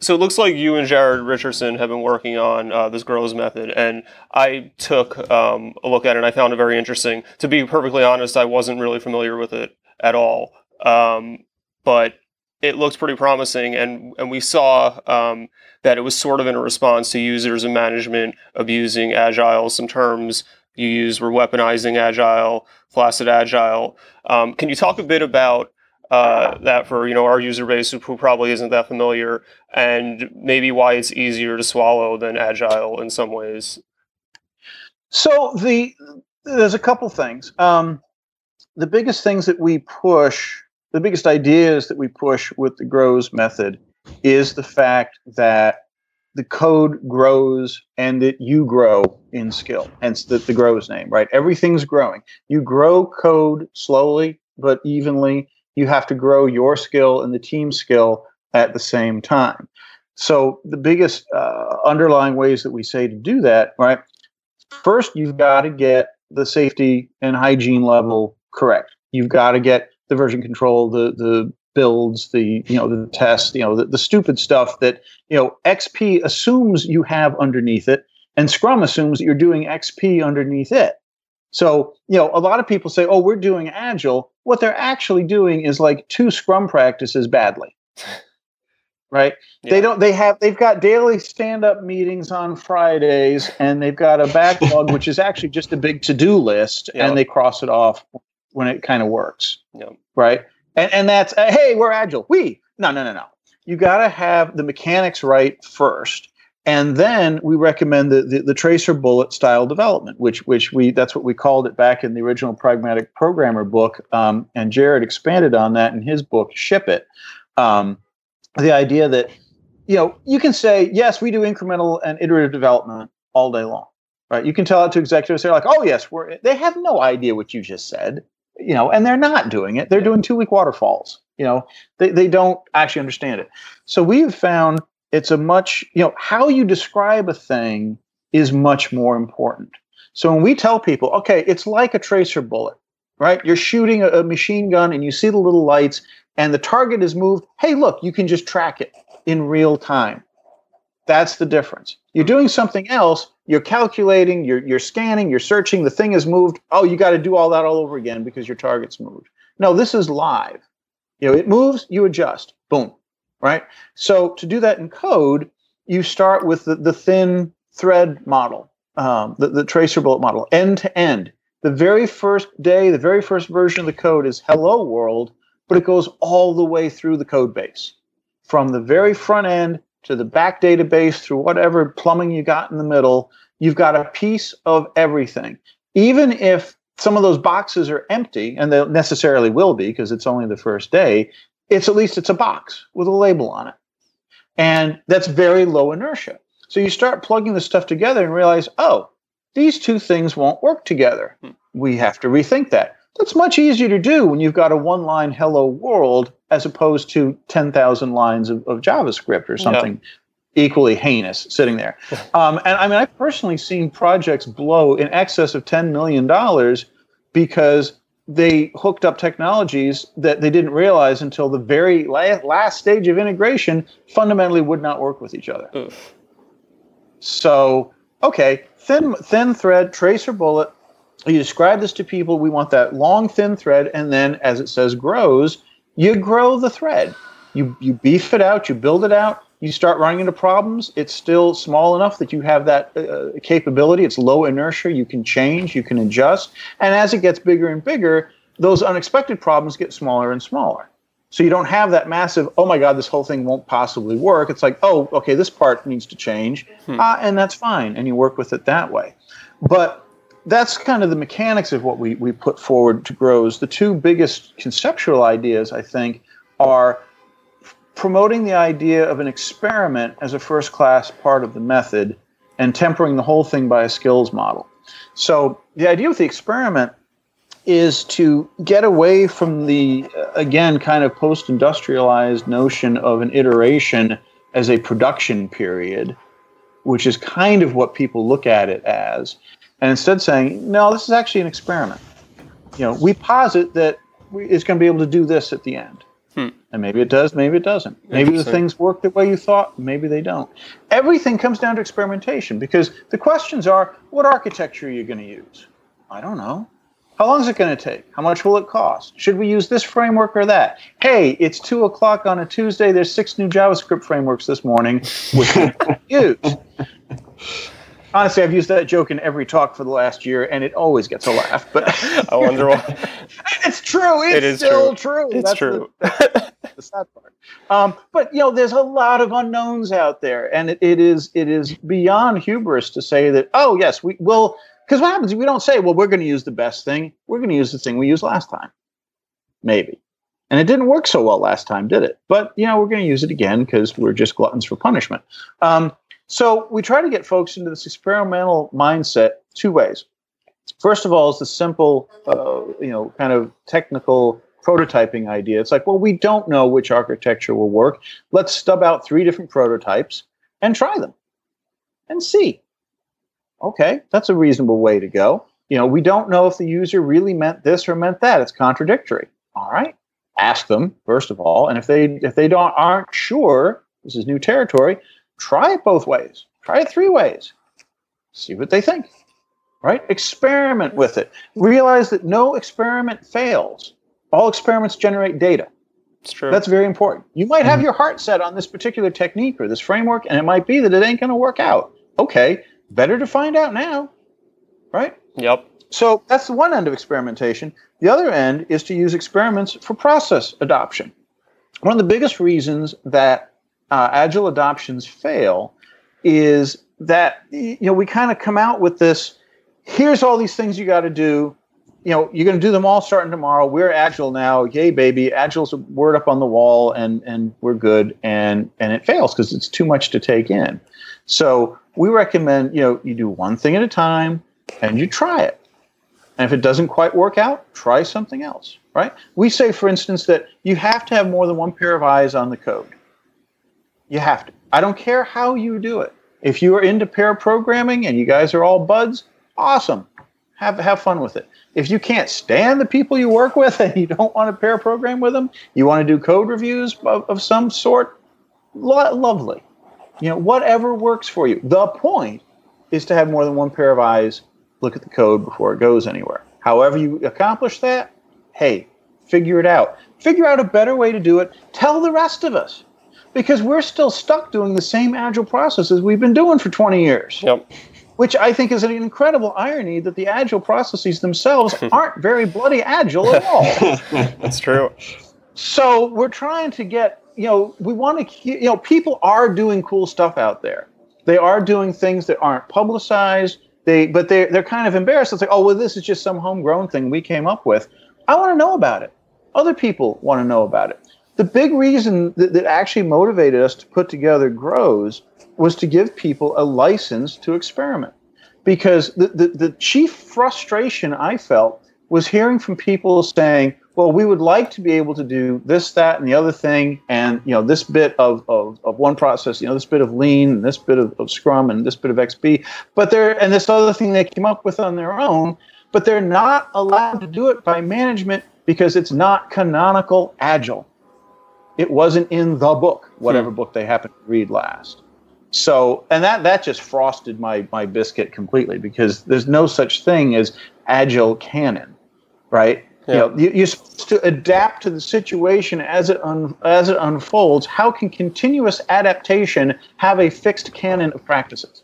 so it looks like you and Jared Richardson have been working on uh, this GROWS method, and I took um, a look at it and I found it very interesting. To be perfectly honest, I wasn't really familiar with it at all. Um, but it looks pretty promising, and and we saw um, that it was sort of in a response to users and management abusing agile. Some terms you use were weaponizing agile, flaccid agile. Um, can you talk a bit about uh, that for you know our user base who probably isn't that familiar, and maybe why it's easier to swallow than agile in some ways? So the there's a couple things. Um, the biggest things that we push the biggest ideas that we push with the grows method is the fact that the code grows and that you grow in skill hence the, the grows name right everything's growing you grow code slowly but evenly you have to grow your skill and the team skill at the same time So the biggest uh, underlying ways that we say to do that, right? First, you've got to get the safety and hygiene level correct. You've got to get the version control, the the builds, the you know the tests, you know the, the stupid stuff that you know XP assumes you have underneath it, and Scrum assumes that you're doing XP underneath it. So you know a lot of people say, "Oh, we're doing Agile." What they're actually doing is like two Scrum practices badly. right yeah. they don't they have they've got daily stand-up meetings on fridays and they've got a backlog which is actually just a big to-do list yep. and they cross it off when it kind of works yep. right and and that's hey we're agile we no no no no you got to have the mechanics right first and then we recommend the, the, the tracer bullet style development which which we that's what we called it back in the original pragmatic programmer book um, and jared expanded on that in his book ship it. Um, the idea that you know you can say yes we do incremental and iterative development all day long right? You can tell it to executives they're like oh yes we're they have no idea what you just said you know and they're not doing it. They're doing two week waterfalls you know? They, they don't actually understand it. So we've found it's a much you know how you describe a thing is much more important so when we tell people okay it's like a tracer bullet right you're shooting a, a machine gun and you see the little lights and the target is moved, hey, look, you can just track it in real time. That's the difference. You're doing something else, you're calculating, you're, you're scanning, you're searching, the thing is moved. Oh, you got to do all that all over again because your target's moved. No, this is live. You know, it moves, you adjust. Boom. Right? So to do that in code, you start with the, the thin thread model, um, the, the tracer bullet model, end to end. The very first day, the very first version of the code is hello world but it goes all the way through the code base from the very front end to the back database through whatever plumbing you got in the middle. You've got a piece of everything. Even if some of those boxes are empty, and they necessarily will be because it's only the first day, it's at least it's a box with a label on it. And that's very low inertia. So you start plugging the stuff together and realize, oh, these two things won't work together. Hmm. We have to rethink that. That's much easier to do when you've got a one line hello world as opposed to 10,000 lines of, of, JavaScript or something yeah. equally heinous sitting there. Um, and I mean, I've personally seen projects blow in excess of $10 million because they hooked up technologies that they didn't realize until the very last, last stage of integration fundamentally would not work with each other. Oof. So, okay, thin, thin thread, tracer bullet, you describe this to people. We want that long thin thread. And then as it says grows you grow the thread. You you beef it out. You build it out you start running into problems it's still small enough that you have that uh, capability. It's low inertia. You can change you can adjust. And as it gets bigger and bigger those unexpected problems get smaller and smaller. So you don't have that massive oh my god this whole thing won't possibly work. It's like oh okay this part needs to change. Hmm. uh, and that's fine and you work with it that way. But that's kind of the mechanics of what we, we put forward to grows. The two biggest conceptual ideas, I think, are promoting the idea of an experiment as a first class part of the method and tempering the whole thing by a skills model. So the idea with the experiment is to get away from the, uh, again, kind of post industrialized notion of an iteration as a production period, which is kind of what people look at it as, and instead saying, no, this is actually an experiment. You know, we posit that it's going to be able to do this at the end. And maybe it does, maybe it doesn't. Maybe the things work the way you thought, maybe they don't. Everything comes down to experimentation because the questions are what architecture are you going to use? I don't know. How long is it going to take? How much will it cost? Should we use this framework or that? Hey, it's two o'clock on a Tuesday. There's six new JavaScript frameworks this morning. Which use? Honestly, I've used that joke in every talk for the last year, and it always gets a laugh. But I wonder why. it's true. It's it is still true. true. It's that's true. The, the sad part. Um, but you know, there's a lot of unknowns out there, and it, it is it is beyond hubris to say that. Oh yes, we will. Because what happens? If we don't say, well, we're going to use the best thing. We're going to use the thing we used last time. Maybe. And it didn't work so well last time, did it? But you know, we're going to use it again because we're just gluttons for punishment. Um, so we try to get folks into this experimental mindset two ways. First of all, is the simple, uh, you know, kind of technical prototyping idea. It's like, well, we don't know which architecture will work. Let's stub out three different prototypes and try them and see. Okay, that's a reasonable way to go. You know, we don't know if the user really meant this or meant that. It's contradictory. All right. Ask them, first of all. And if they if they don't aren't sure, this is new territory, try it both ways. Try it three ways. See what they think. Right? Experiment with it. Realize that no experiment fails. All experiments generate data. It's true. That's very important. You might have mm-hmm. your heart set on this particular technique or this framework, and it might be that it ain't going to work out. Okay, better to find out now, right? Yep. So that's the one end of experimentation. The other end is to use experiments for process adoption. One of the biggest reasons that uh, agile adoptions fail is that you know we kind of come out with this here's all these things you got to do. You know you're going to do them all starting tomorrow. We're agile now. Yay baby. Agile's a word up on the wall and and we're good and and it fails because it's too much to take in. So we recommend you know you do one thing at a time and you try it. And if it doesn't quite work out try something else right? We say for instance that you have to have more than one pair of eyes on the code you have to i don't care how you do it if you are into pair programming and you guys are all buds, awesome. Have have fun with it. If you can't stand the people you work with and you don't want to pair program with them, you want to do code reviews of, of some sort, lo- lovely. You know, whatever works for you. The point is to have more than one pair of eyes look at the code before it goes anywhere. However you accomplish that, hey, figure it out. Figure out a better way to do it. Tell the rest of us because we're still stuck doing the same agile processes we've been doing for 20 years. Yep. Which I think is an incredible irony that the agile processes themselves aren't very bloody agile at all. That's true. So we're trying to get, you know, we want to, you know, people are doing cool stuff out there. They are doing things that aren't publicized. They, but they they're kind of embarrassed. It's like, oh well, this is just some homegrown thing we came up with. I want to know about it. Other people want to know about it the big reason that, that actually motivated us to put together Grows was to give people a license to experiment. Because the, the, the chief frustration I felt was hearing from people saying, well, we would like to be able to do this, that, and the other thing, and you know, this bit of, of, of one process, you know, this bit of lean, and this bit of, of Scrum, and this bit of XP, but they're and this other thing they came up with on their own, but they're not allowed to do it by management because it's not canonical agile. It wasn't in the book, whatever hmm. book they happened to read last. So, and that that just frosted my my biscuit completely because there's no such thing as agile canon, right? Yeah. You know, you, you're supposed to adapt to the situation as it un, as it unfolds. How can continuous adaptation have a fixed canon of practices?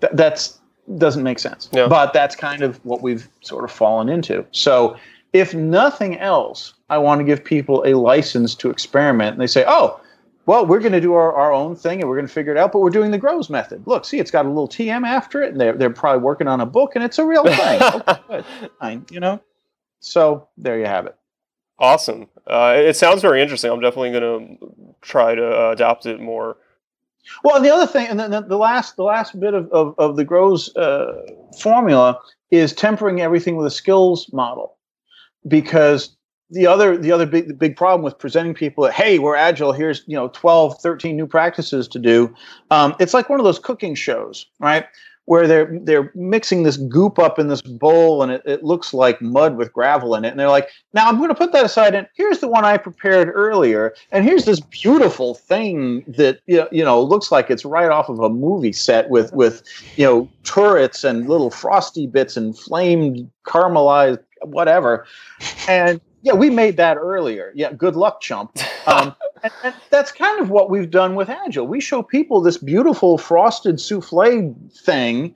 Th- that's doesn't make sense. Yeah. But that's kind of what we've sort of fallen into. So, if nothing else, I want to give people a license to experiment. And they say, oh, well, we're going to do our, our own thing and we're going to figure it out, but we're doing the Grows method. Look, see, it's got a little TM after it, and they're, they're probably working on a book, and it's a real thing. okay, Fine, you know? So there you have it. Awesome. Uh, it sounds very interesting. I'm definitely going to try to uh, adopt it more. Well, and the other thing, and then the, the last the last bit of, of, of the Grows uh, formula is tempering everything with a skills model because the other the other big big problem with presenting people that hey we're agile here's you know 12 13 new practices to do um, it's like one of those cooking shows right? Where they're they're mixing this goop up in this bowl and it, it looks like mud with gravel in it. And they're like now i'm going to put that aside and here's the one i prepared earlier. And here's this beautiful thing that you know looks like it's right off of a movie set with with you know turrets and little frosty bits and flamed caramelized whatever. And yeah, we made that earlier. Yeah, good luck, chump. Um, and, and, that's kind of what we've done with Agile. We show people this beautiful frosted souffle thing,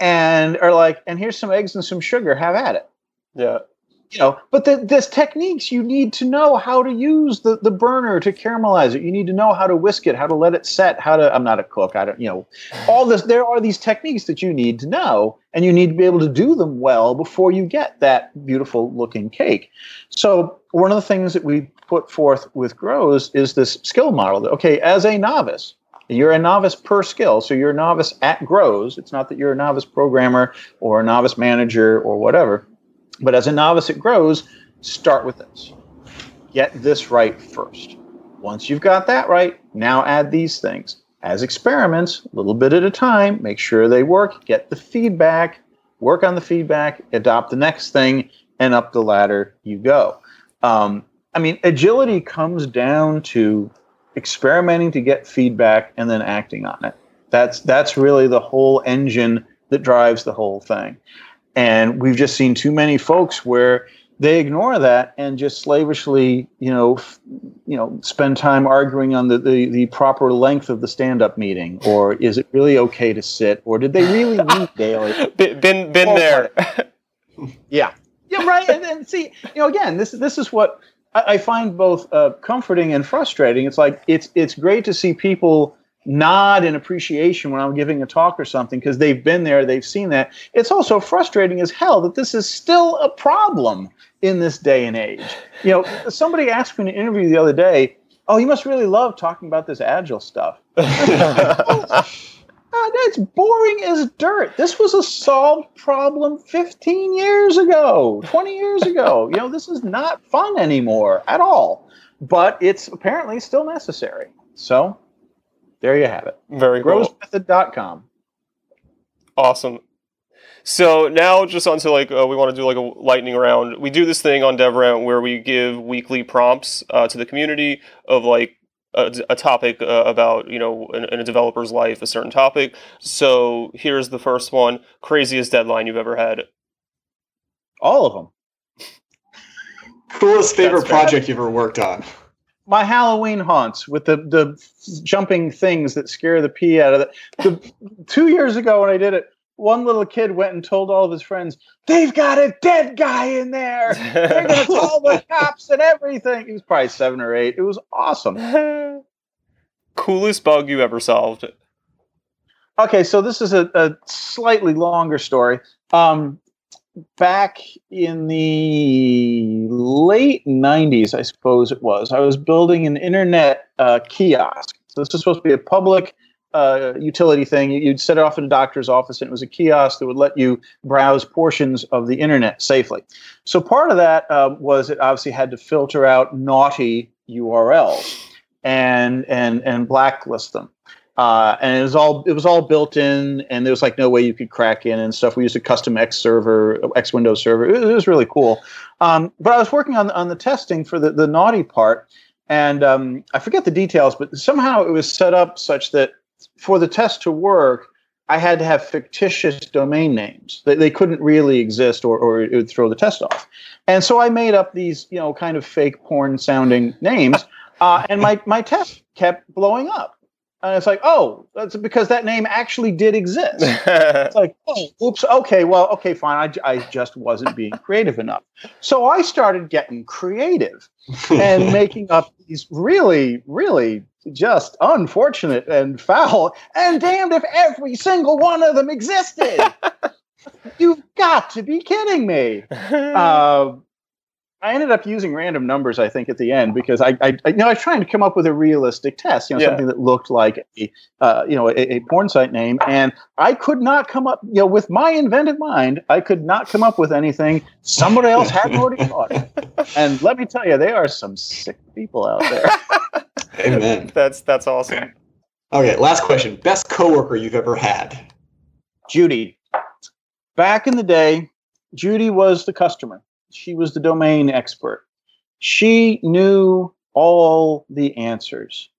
and are like, and here's some eggs and some sugar. Have at it. Yeah you know but the, there's techniques. You need to know how to use the, the burner to caramelize it. You need to know how to whisk it how to let it set how to i'm not a cook. I don't you know all this there are these techniques that you need to know and you need to be able to do them well before you get that beautiful looking cake. So one of the things that we put forth with grows is this skill model that okay as a novice you're a novice per skill. So you're a novice at grows it's not that you're a novice programmer or a novice manager or whatever but as a novice, it grows. Start with this. get this right first. Once you've got that right, now add these things. As experiments, a little bit at a time, make sure they work, get the feedback, work on the feedback, adopt the next thing, and up the ladder you go. Um, I mean, agility comes down to experimenting to get feedback and then acting on it. That's that's really the whole engine that drives the whole thing. And we've just seen too many folks where they ignore that and just slavishly, you know, f- you know, spend time arguing on the, the, the proper length of the stand-up meeting, or is it really okay to sit, or did they really meet daily? Been been, been there. yeah, yeah, right. And then see, you know, again, this this is what I, I find both uh, comforting and frustrating. It's like it's it's great to see people nod in appreciation when I'm giving a talk or something because they've been there, they've seen that. It's also frustrating as hell that this is still a problem in this day and age. You know, somebody asked me in an interview the other day, "Oh, you must really love talking about this agile stuff." God, oh, uh, that's boring as dirt. This was a solved problem 15 years ago, 20 years ago. You know, this is not fun anymore at all. But it's apparently still necessary. So there you have it. Very cool. Growsmethod.com. Awesome. So now just onto like uh, we want to do like a lightning round. We do this thing on DevRant where we give weekly prompts uh, to the community of like a, a topic uh, about you know in, in, a developer's life a certain topic. So here's the first one: craziest deadline you've ever had. All of them. Coolest favorite project you've ever worked on. My Halloween haunts with the the jumping things that scare the pee out of it. The, two years ago when I did it, one little kid went and told all of his friends, "They've got a dead guy in there. They're going to call the cops and everything." He was probably seven or eight. It was awesome. Coolest bug you ever solved? Okay, so this is a, a slightly longer story. Um, back in the late '90s, I suppose it was, I was building an internet uh, kiosk. So this was supposed to be a public uh, utility thing. You'd set it off in a doctor's office, and it was a kiosk that would let you browse portions of the internet safely. So part of that uh, was it obviously had to filter out naughty URLs and and and blacklist them. Uh, and it was all it was all built in, and there was like no way you could crack in and stuff. We used a custom X server, X Windows server. It, it was really cool. Um, but I was working on on the testing for the the naughty part, and um, I forget the details, but somehow it was set up such that for the test to work, I had to have fictitious domain names. They, they couldn't really exist or, or it would throw the test off. And so I made up these, you know, kind of fake porn sounding names. Uh, and my, my test kept blowing up. And it's like, oh, that's because that name actually did exist. it's like, oh, oops, okay, well, okay, fine. I, I just wasn't being creative enough. So I started getting creative and making up these really, really just unfortunate and foul. And damned if every single one of them existed. You've got to be kidding me. Uh, I ended up using random numbers, I think, at the end because I, I, you know, I was trying to come up with a realistic test, you know, yeah. something that looked like a, uh, you know, a, a, porn site name, and I could not come up, you know, with my inventive mind, I could not come up with anything somebody else hadn't already thought. it, And let me tell you, there are some sick people out there. Amen. That's that's awesome. Okay, last question: best coworker you've ever had? Judy. Back in the day, Judy was the customer she was the domain expert. She knew all the answers.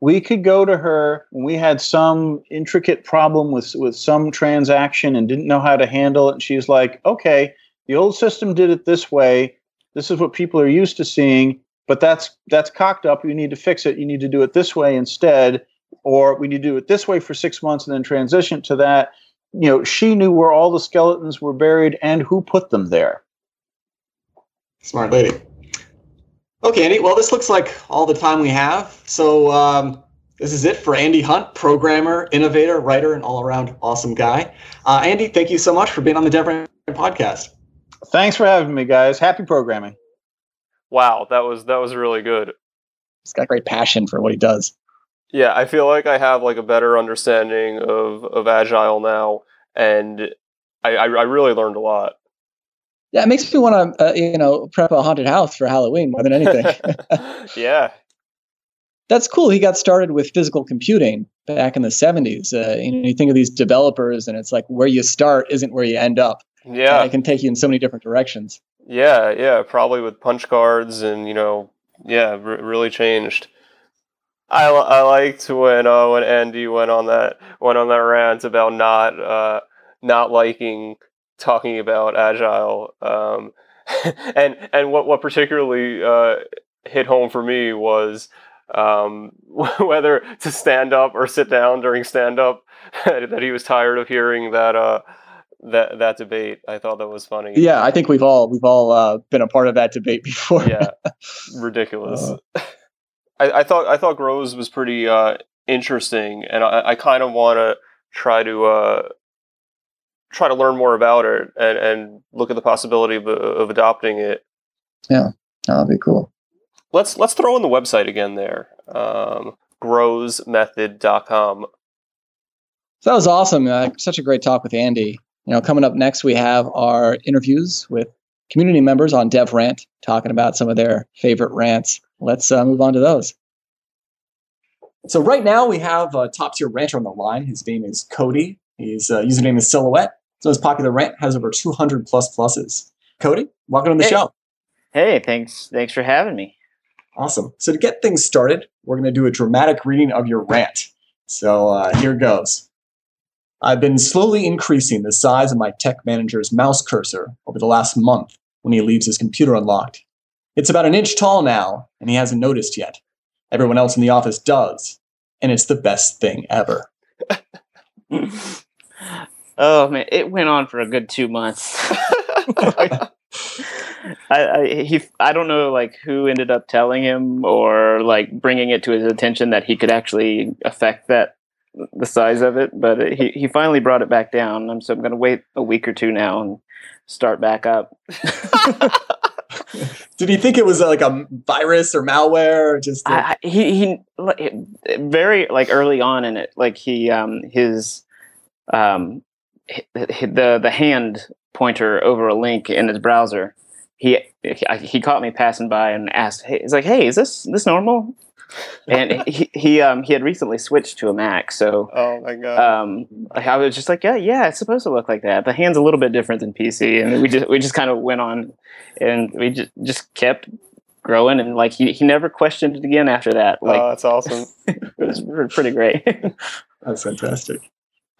We could go to her when we had some intricate problem with, with some transaction and didn't know how to handle it. And she was like, okay, the old system did it this way. This is what people are used to seeing, but that's that's cocked up. You need to fix it. You need to do it this way instead, or we need to do it this way for six months and then transition to that. You know, she knew where all the skeletons were buried and who put them there. Smart lady. Okay, Andy. Well, this looks like all the time we have. So um, this is it for Andy Hunt, programmer, innovator, writer, and all-around awesome guy. Uh, Andy, thank you so much for being on the DevRant podcast. Thanks for having me, guys. Happy programming. Wow, that was that was really good. He's got great passion for what he does. Yeah, I feel like I have like a better understanding of of agile now, and I, I, I really learned a lot. Yeah, it makes me want to, uh, you know, prep a haunted house for Halloween more than anything. yeah, that's cool. He got started with physical computing back in the 70s. Uh, you, know, you think of these developers, and it's like where you start isn't where you end up. Yeah, it can take you in so many different directions. Yeah, yeah, probably with punch cards, and you know, yeah, r- really changed. I, I liked when uh, when Andy went on that went on that rant about not uh, not liking talking about agile, um, and and what what particularly uh, hit home for me was um, whether to stand up or sit down during stand up. that he was tired of hearing that uh, that that debate. I thought that was funny. Yeah, I think we've all we've all uh, been a part of that debate before. yeah, ridiculous. Uh, I, I, thought I thought Grows was pretty uh, interesting, and I, I kind of want to try to uh, try to learn more about it and, and look at the possibility of, of adopting it. Yeah, that'd be cool. Let's let's throw in the website again there. Um, growsmethod.com. So that was awesome. Uh, such a great talk with Andy. You know, coming up next, we have our interviews with community members on Dev Rant, talking about some of their favorite rants. Let's uh, move on to those. So right now we have a top tier ranter on the line. His name is Cody. His uh, username is Silhouette. So his popular rant has over 200 plus pluses. Cody, welcome to the hey. show. Hey, thanks. Thanks for having me. Awesome. So to get things started, we're going to do a dramatic reading of your rant. So uh, here goes. I've been slowly increasing the size of my tech manager's mouse cursor over the last month when he leaves his computer unlocked. It's about an inch tall now, and he hasn't noticed yet. Everyone else in the office does, and it's the best thing ever. oh man, it went on for a good two months. I, I, he I don't know like who ended up telling him or like bringing it to his attention that he could actually affect that the size of it, but he he finally brought it back down. I'm so I'm going to wait a week or two now and start back up. Did he think it was like a virus or malware? Or just I, he he very like early on in it, like he um his um the the hand pointer over a link in his browser. He he caught me passing by and asked, "Hey, he's like, hey, is this this normal?" and he he um he had recently switched to a Mac, so oh my god, um I was just like yeah yeah it's supposed to look like that. The hand's a little bit different than PC, and we just we just kind of went on, and we just just kept growing, and like he he never questioned it again after that. Like oh, that's awesome. it was pretty great. that's fantastic.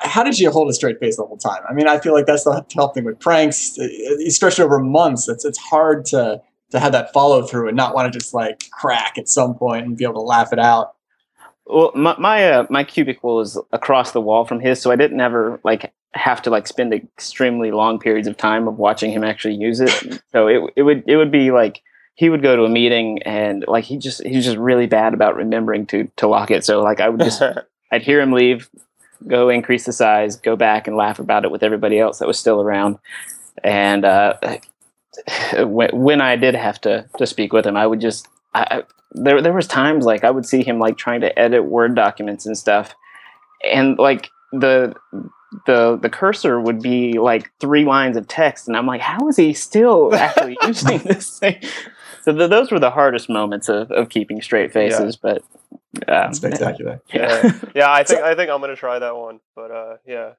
How did you hold a straight face the whole time? I mean, I feel like that's the tough thing with pranks. You stretch it over months. It's it's hard to to have that follow through and not want to just like crack at some point and be able to laugh it out. Well, my my, uh, my cubicle is across the wall from his, so I didn't ever like have to like spend extremely long periods of time of watching him actually use it. so it it would it would be like he would go to a meeting and like he just he's just really bad about remembering to to lock it. So like I would just I'd hear him leave, go increase the size, go back and laugh about it with everybody else that was still around, and uh, when, when I did have to to speak with him, I would just I, there there was times like I would see him like trying to edit Word documents and stuff, and like the the the cursor would be like three lines of text, and I'm like, how is he still actually using this thing? So the, those were the hardest moments of, of keeping straight faces, yeah. but um, spectacular. Yeah, yeah. I think I think I'm gonna try that one, but uh, yeah.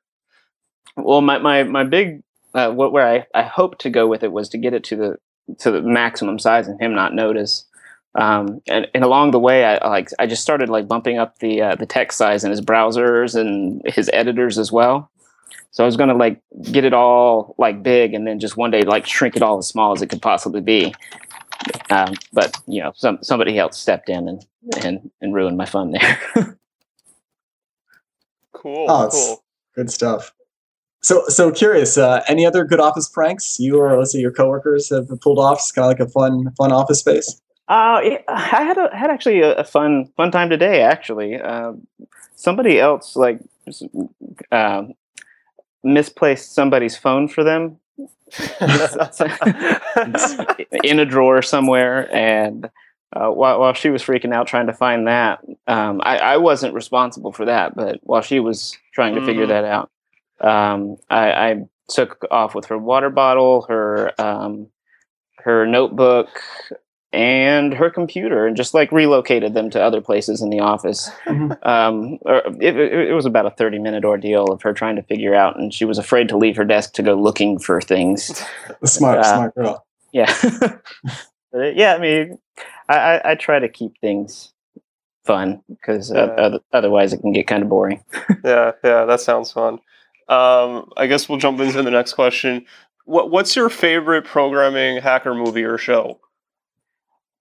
Well, my my my big uh, what where I, I hoped to go with it was to get it to the to the maximum size and him not notice. Um, and, and along the way, I like I just started like bumping up the uh, the text size in his browsers and his editors as well. So I was gonna like get it all like big, and then just one day like shrink it all as small as it could possibly be. Um, but you know, some somebody else stepped in and and and ruined my fun there. cool, oh, cool, good stuff. So, so curious. Uh, any other good office pranks you or let's say your coworkers have pulled off? It's kind of like a fun, fun office space. Uh, I had a, had actually a, a fun fun time today. Actually, uh, somebody else like uh, misplaced somebody's phone for them in a drawer somewhere, and uh, while, while she was freaking out trying to find that, um, I, I wasn't responsible for that. But while she was trying to mm-hmm. figure that out, um, I, I, took off with her water bottle, her um, her notebook, and her computer, and just like relocated them to other places in the office. Mhm. Um, or it, it, it was about a thirty minute ordeal of her trying to figure out, and she was afraid to leave her desk to go looking for things. Smart, Uh, smart girl. Yeah, But, uh, yeah. I mean, I, I, I try to keep things fun because Yeah. otherwise it can get kind of boring. yeah, yeah, that sounds fun. Um, I guess we'll jump into the next question. What What's your favorite programming hacker movie or show?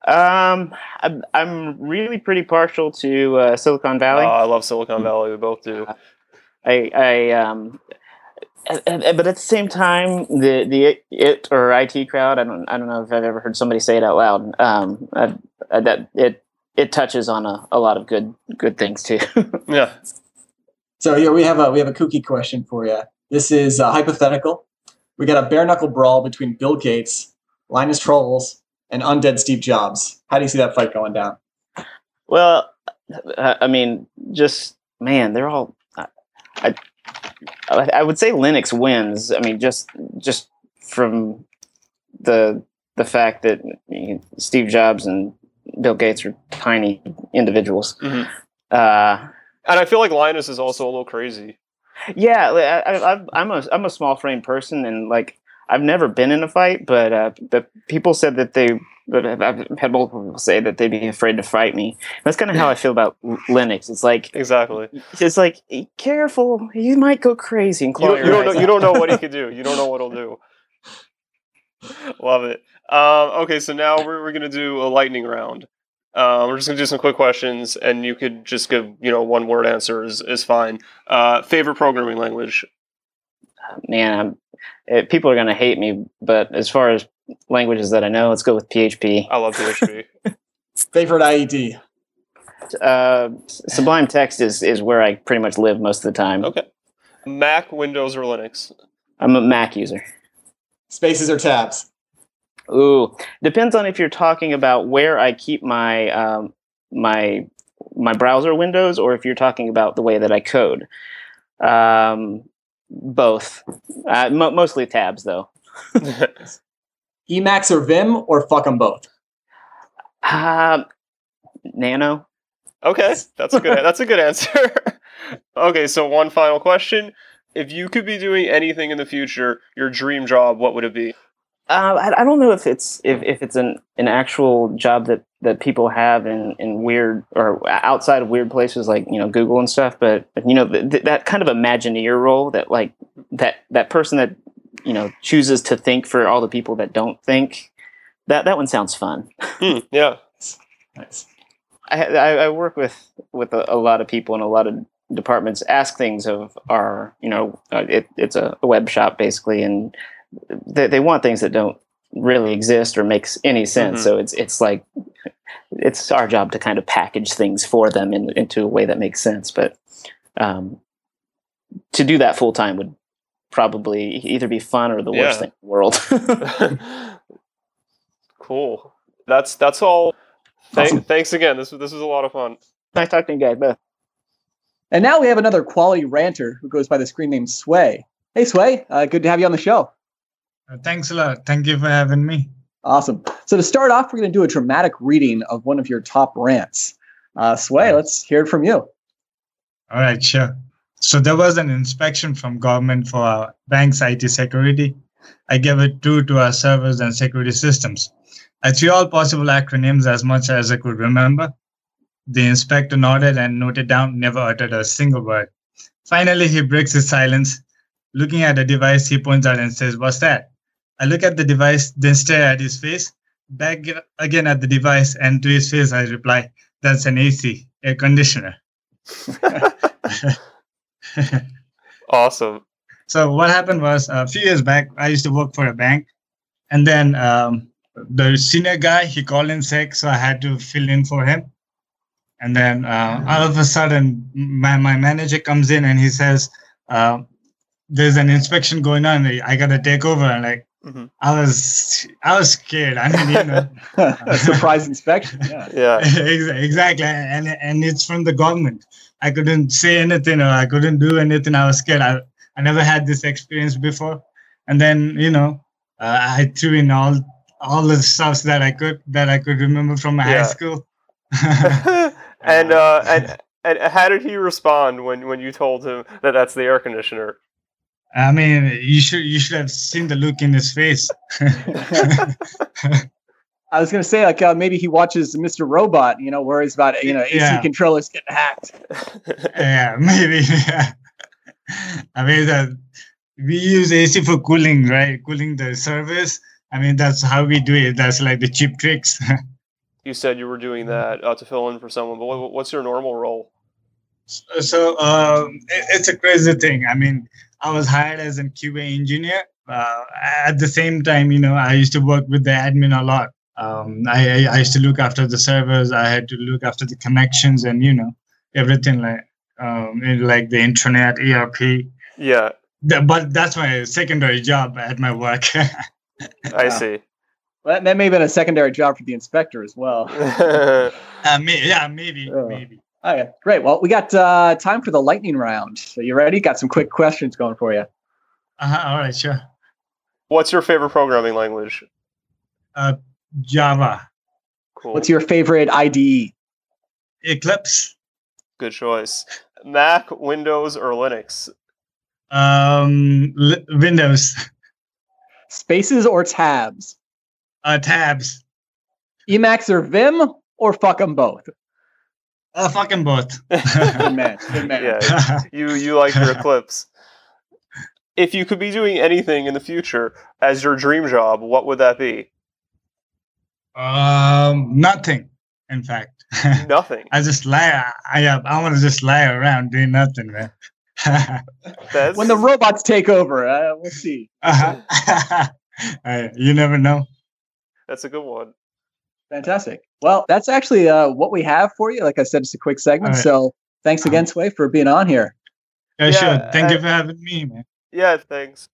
Um, I'm, I'm really pretty partial to uh, Silicon Oh, Valley. I love Silicon Valley. We both do. I, I, um, uh, uh, but at the same time, the the it or IT crowd. I don't I don't know if I've ever heard somebody say it out loud. Um, uh, uh, that it it touches on a, a lot of good good things too. Yeah. So here we have a we have a kooky question for you. This is uh, hypothetical. We got a bare knuckle brawl between Bill Gates, Linus Torvalds, and undead Steve Jobs. How do you see that fight going down? well, uh, I mean, just man, they're all. I, I I would say Linux wins. I mean, just just from the the fact that you know, Steve Jobs and Bill Gates are tiny individuals. Mhm. Uh, And I feel like Linus is also a little crazy. yeah, I, I, I'm a I'm a small frame person, and like I've never been in a fight, but uh, the people said that they. But I've had multiple people say that they'd be afraid to fight me. That's kind of how I feel about Linux. It's like Exactly. it's like careful, you might go crazy and You claw don't, your you don't eyes know. You don't know what he could do. You don't know what he'll do. Love it. Um, okay, so now we're, we're gonna do a lightning round. Um, we're just gonna do some quick questions, and you could just give you know one word answer is is fine. Uh, favorite programming language? Man, I'm, eh, people are gonna hate me, but as far as languages that I know, let's go with PHP. I love PHP. Favorite IDE? Uh, Sublime Text is is where I pretty much live most of the time. okay. Mac, Windows, or Linux? I'm a Mac user. Spaces or tabs? Ooh, depends on if you're talking about where I keep my um, my my browser windows, or if you're talking about the way that I code. Um, both, uh, mo- mostly tabs though. Emacs or Vim or fuck them both? Um, Nano. okay, that's a good. That's a good answer. okay, so one final question: If you could be doing anything in the future, your dream job, what would it be? Uh, I, I don't know if it's if, if it's an, an actual job that, that people have in, in weird or outside of weird places like you know Google and stuff, but you know th- th- that kind of Imagineer role that like that that person that you know chooses to think for all the people that don't think. That that one sounds fun. Hmm, yeah. Nice. I, I, I work with with a, a lot of people in a lot of departments. Ask things of our you know uh, it, it's a, a web shop basically, and they, they want things that don't really exist or makes any sense. Mhm. So it's it's like it's our job to kind of package things for them in, into a way that makes sense. But um, to do that full time would probably either be fun or the Yeah. worst thing in the world. cool. That's that's all. Thank, Awesome. Thanks again. This was this was a lot of fun. nice talking to you guys both. And now we have another quality ranter who goes by the screen name Sway. Hey, Sway, uh, good to have you on the show. Thanks a lot. Thank you for having me. Awesome. So to start off, we're going to do a dramatic reading of one of your top rants. Uh, Sway, let's hear it from you. All right, sure. So there was an inspection from government for our bank's IT security. I gave it two to our servers and security systems. I threw all possible acronyms as much as I could remember. The inspector nodded and noted down, never uttered a single word. Finally, he breaks his silence. Looking at the device, he points out and says, What's that? I look at the device, then stare at his face, back again at the device, and to his face, I reply, That's an AC, air conditioner. Awesome. So what happened was a few years back, I used to work for a bank, and then um, the senior guy he called in sick, so I had to fill in for him. And then uh, all of a sudden, my, my manager comes in and he says, uh, "There's an inspection going on. I got to take over." And like Mhm. I was, I was scared. I mean, you know, a surprise inspection. Yeah. Yeah. Exactly, and and it's from the government. I couldn't say anything or I couldn't do anything. I was scared. I I never had this experience before. and then you know uh, I threw in all all the stuff that I could that I could remember from my Yeah. high school. and uh, and and how did he respond when when you told him that that's the air conditioner? I mean, you should you should have seen the look in his face. I was gonna say like uh, maybe he watches Mr. Robot, you know, worries about you know AC Yeah. controllers getting hacked. yeah, maybe. Yeah. I mean, that we use AC for cooling, right? Cooling the servers. I mean, that's how we do it. That's like the cheap tricks. you said you were doing that uh, to fill in for someone, but what, what's your normal role? so um, it- it's a crazy thing. I mean, I was hired as a QA engineer. Uh, at the same time, you know, I used to work with the admin a lot. Um, I, I I used to look after the servers. I had to look after the connections and you know everything like um, like the internet, ERP. Yeah, That, but that's my secondary job at my work. I Yeah. see. Well, that may have been a secondary job for the inspector as well. uh, may, yeah, maybe, Oh. maybe. Okay, great. Well, we got uh, time for the lightning round. So you ready? Got some quick questions going for you. Uh-huh, all right, sure. What's your favorite programming language? Java, Cool. What's your favorite? IDE? Eclipse, Good choice. Mac, Windows, or Linux? um, li- Windows, Spaces or tabs? uh, tabs. Emacs or Vim or fuck them both? Uh, fucking both. Good man. Good man. Yeah, you you like your Eclipse. If you could be doing anything in the future as your dream job, what would that be? um, nothing. In fact, Nothing. I just lie. I I, I want to just lie around doing nothing, man. When the robots take over, uh, we'll see. uh-huh. Uh, you never know. that's a good one. Fantastic. Well, that's actually uh, what we have for you. Like I said, it's a quick segment. All right. So thanks again, Sway, for being on here. Yeah, Yeah, sure. Thank you for having me, man. Yeah, thanks.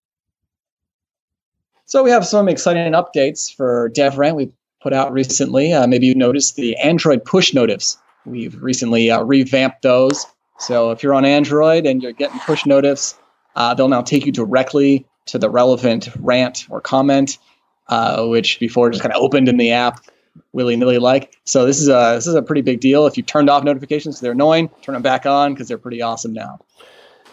So we have some exciting updates for DevRant we put out recently. Uh, maybe you noticed the Android push notifs. We've recently uh, revamped those. So if you're on Android and you're getting push notifs, uh, they'll now take you directly to the relevant rant or comment, uh, which before just kind of opened in the app willy nilly like. So this is a this is a pretty big deal. If you turned off notifications, they're annoying. Turn them back on because they're pretty awesome now.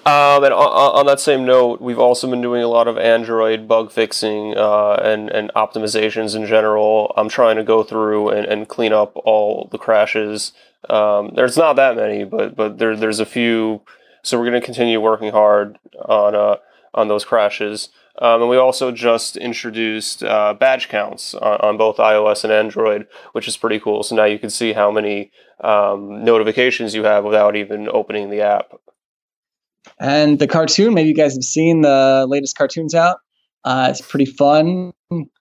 Um, and on, on that same note, we've also been doing a lot of Android bug fixing uh, and and optimizations in general. I'm trying to go through and, and clean up all the crashes. Um, there's not that many, but but there there's a few. So we're going to continue working hard on uh, on those crashes. Um, and we also just introduced uh, badge counts on, on both iOS and Android, which is pretty cool. So now you can see how many um, notifications you have without even opening the app. And the cartoon, maybe you guys have seen the latest cartoons out. Uh, it's pretty fun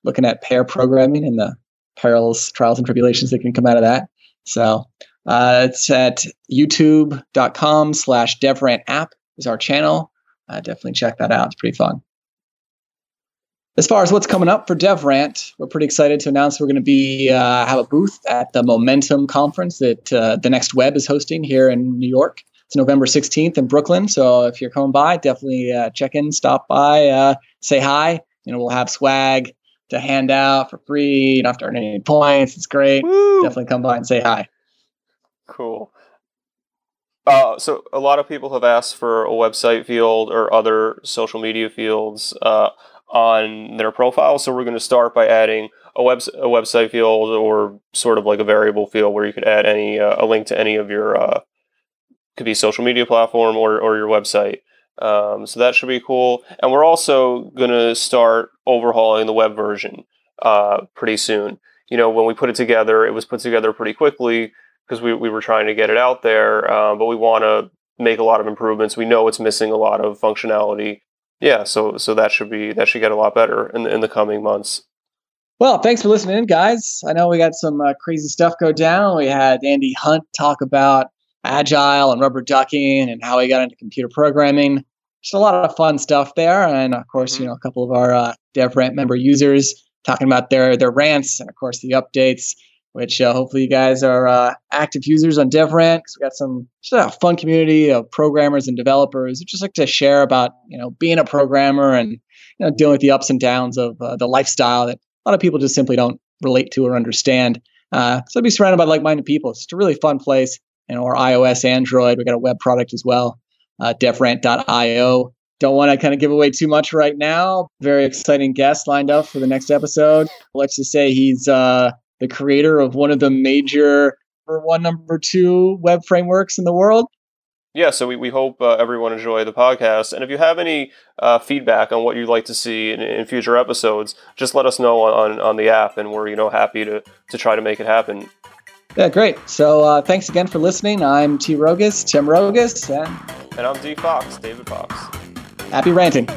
looking at pair programming and the perils, trials, and tribulations that can come out of that. So uh, it's at youtube.com slash devrant app is our channel. Uh, definitely check that out. It's pretty fun. As far as what's coming up for DevRant, we're pretty excited to announce we're going to be uh, have a booth at the Momentum conference that uh, the Next Web is hosting here in New York. It's November 16th in Brooklyn. So if you're coming by, definitely uh, check in, stop by, uh, say hi. You know, we'll have swag to hand out for free. You don't have to earn any points. It's great. Woo! Definitely come by and say hi. Cool. Uh, so a lot of people have asked for a website field or other social media fields uh, on their profile. So we're going to start by adding a web a website field or sort of like a variable field where you could add any uh, a link to any of your uh, could be social media platform or or your website. Um, so that should be cool. And we're also going to start overhauling the web version uh, pretty soon. You know, when we put it together, it was put together pretty quickly because we, we were trying to get it out there, uh, but we want to make a lot of improvements. We know it's missing a lot of functionality. Yeah, so so that should be that should get a lot better in the, in the coming months. Well, thanks for listening in, guys. I know we got some uh, crazy stuff go down. We had Andy Hunt talk about agile and rubber ducking and how he got into computer programming. Just a lot of fun stuff there, and of course, you know, a couple of our uh, DevRant member users talking about their their rants and of course the updates. Which uh, hopefully you guys are uh, active users on DevRant. we got some just a fun community of programmers and developers who just like to share about you know being a programmer and you know dealing with the ups and downs of uh, the lifestyle that a lot of people just simply don't relate to or understand. Uh, so be surrounded by like-minded people. It's just a really fun place. You know, or iOS, Android. We got a web product as well, uh, devrant.io. Don't want to kind of give away too much right now. Very exciting guest lined up for the next episode. Let's just say he's uh, the creator of one of the major number one, number two web frameworks in the world. Yeah, so we, we hope uh, everyone enjoy the podcast. And if you have any uh, feedback on what you'd like to see in, in, future episodes, just let us know on, on the app, and we're you know happy to, to try to make it happen. Yeah, great. So uh, thanks again for listening. I'm T. Rogus, Tim Rogus, and and I'm D. Fox, David Fox. Happy ranting.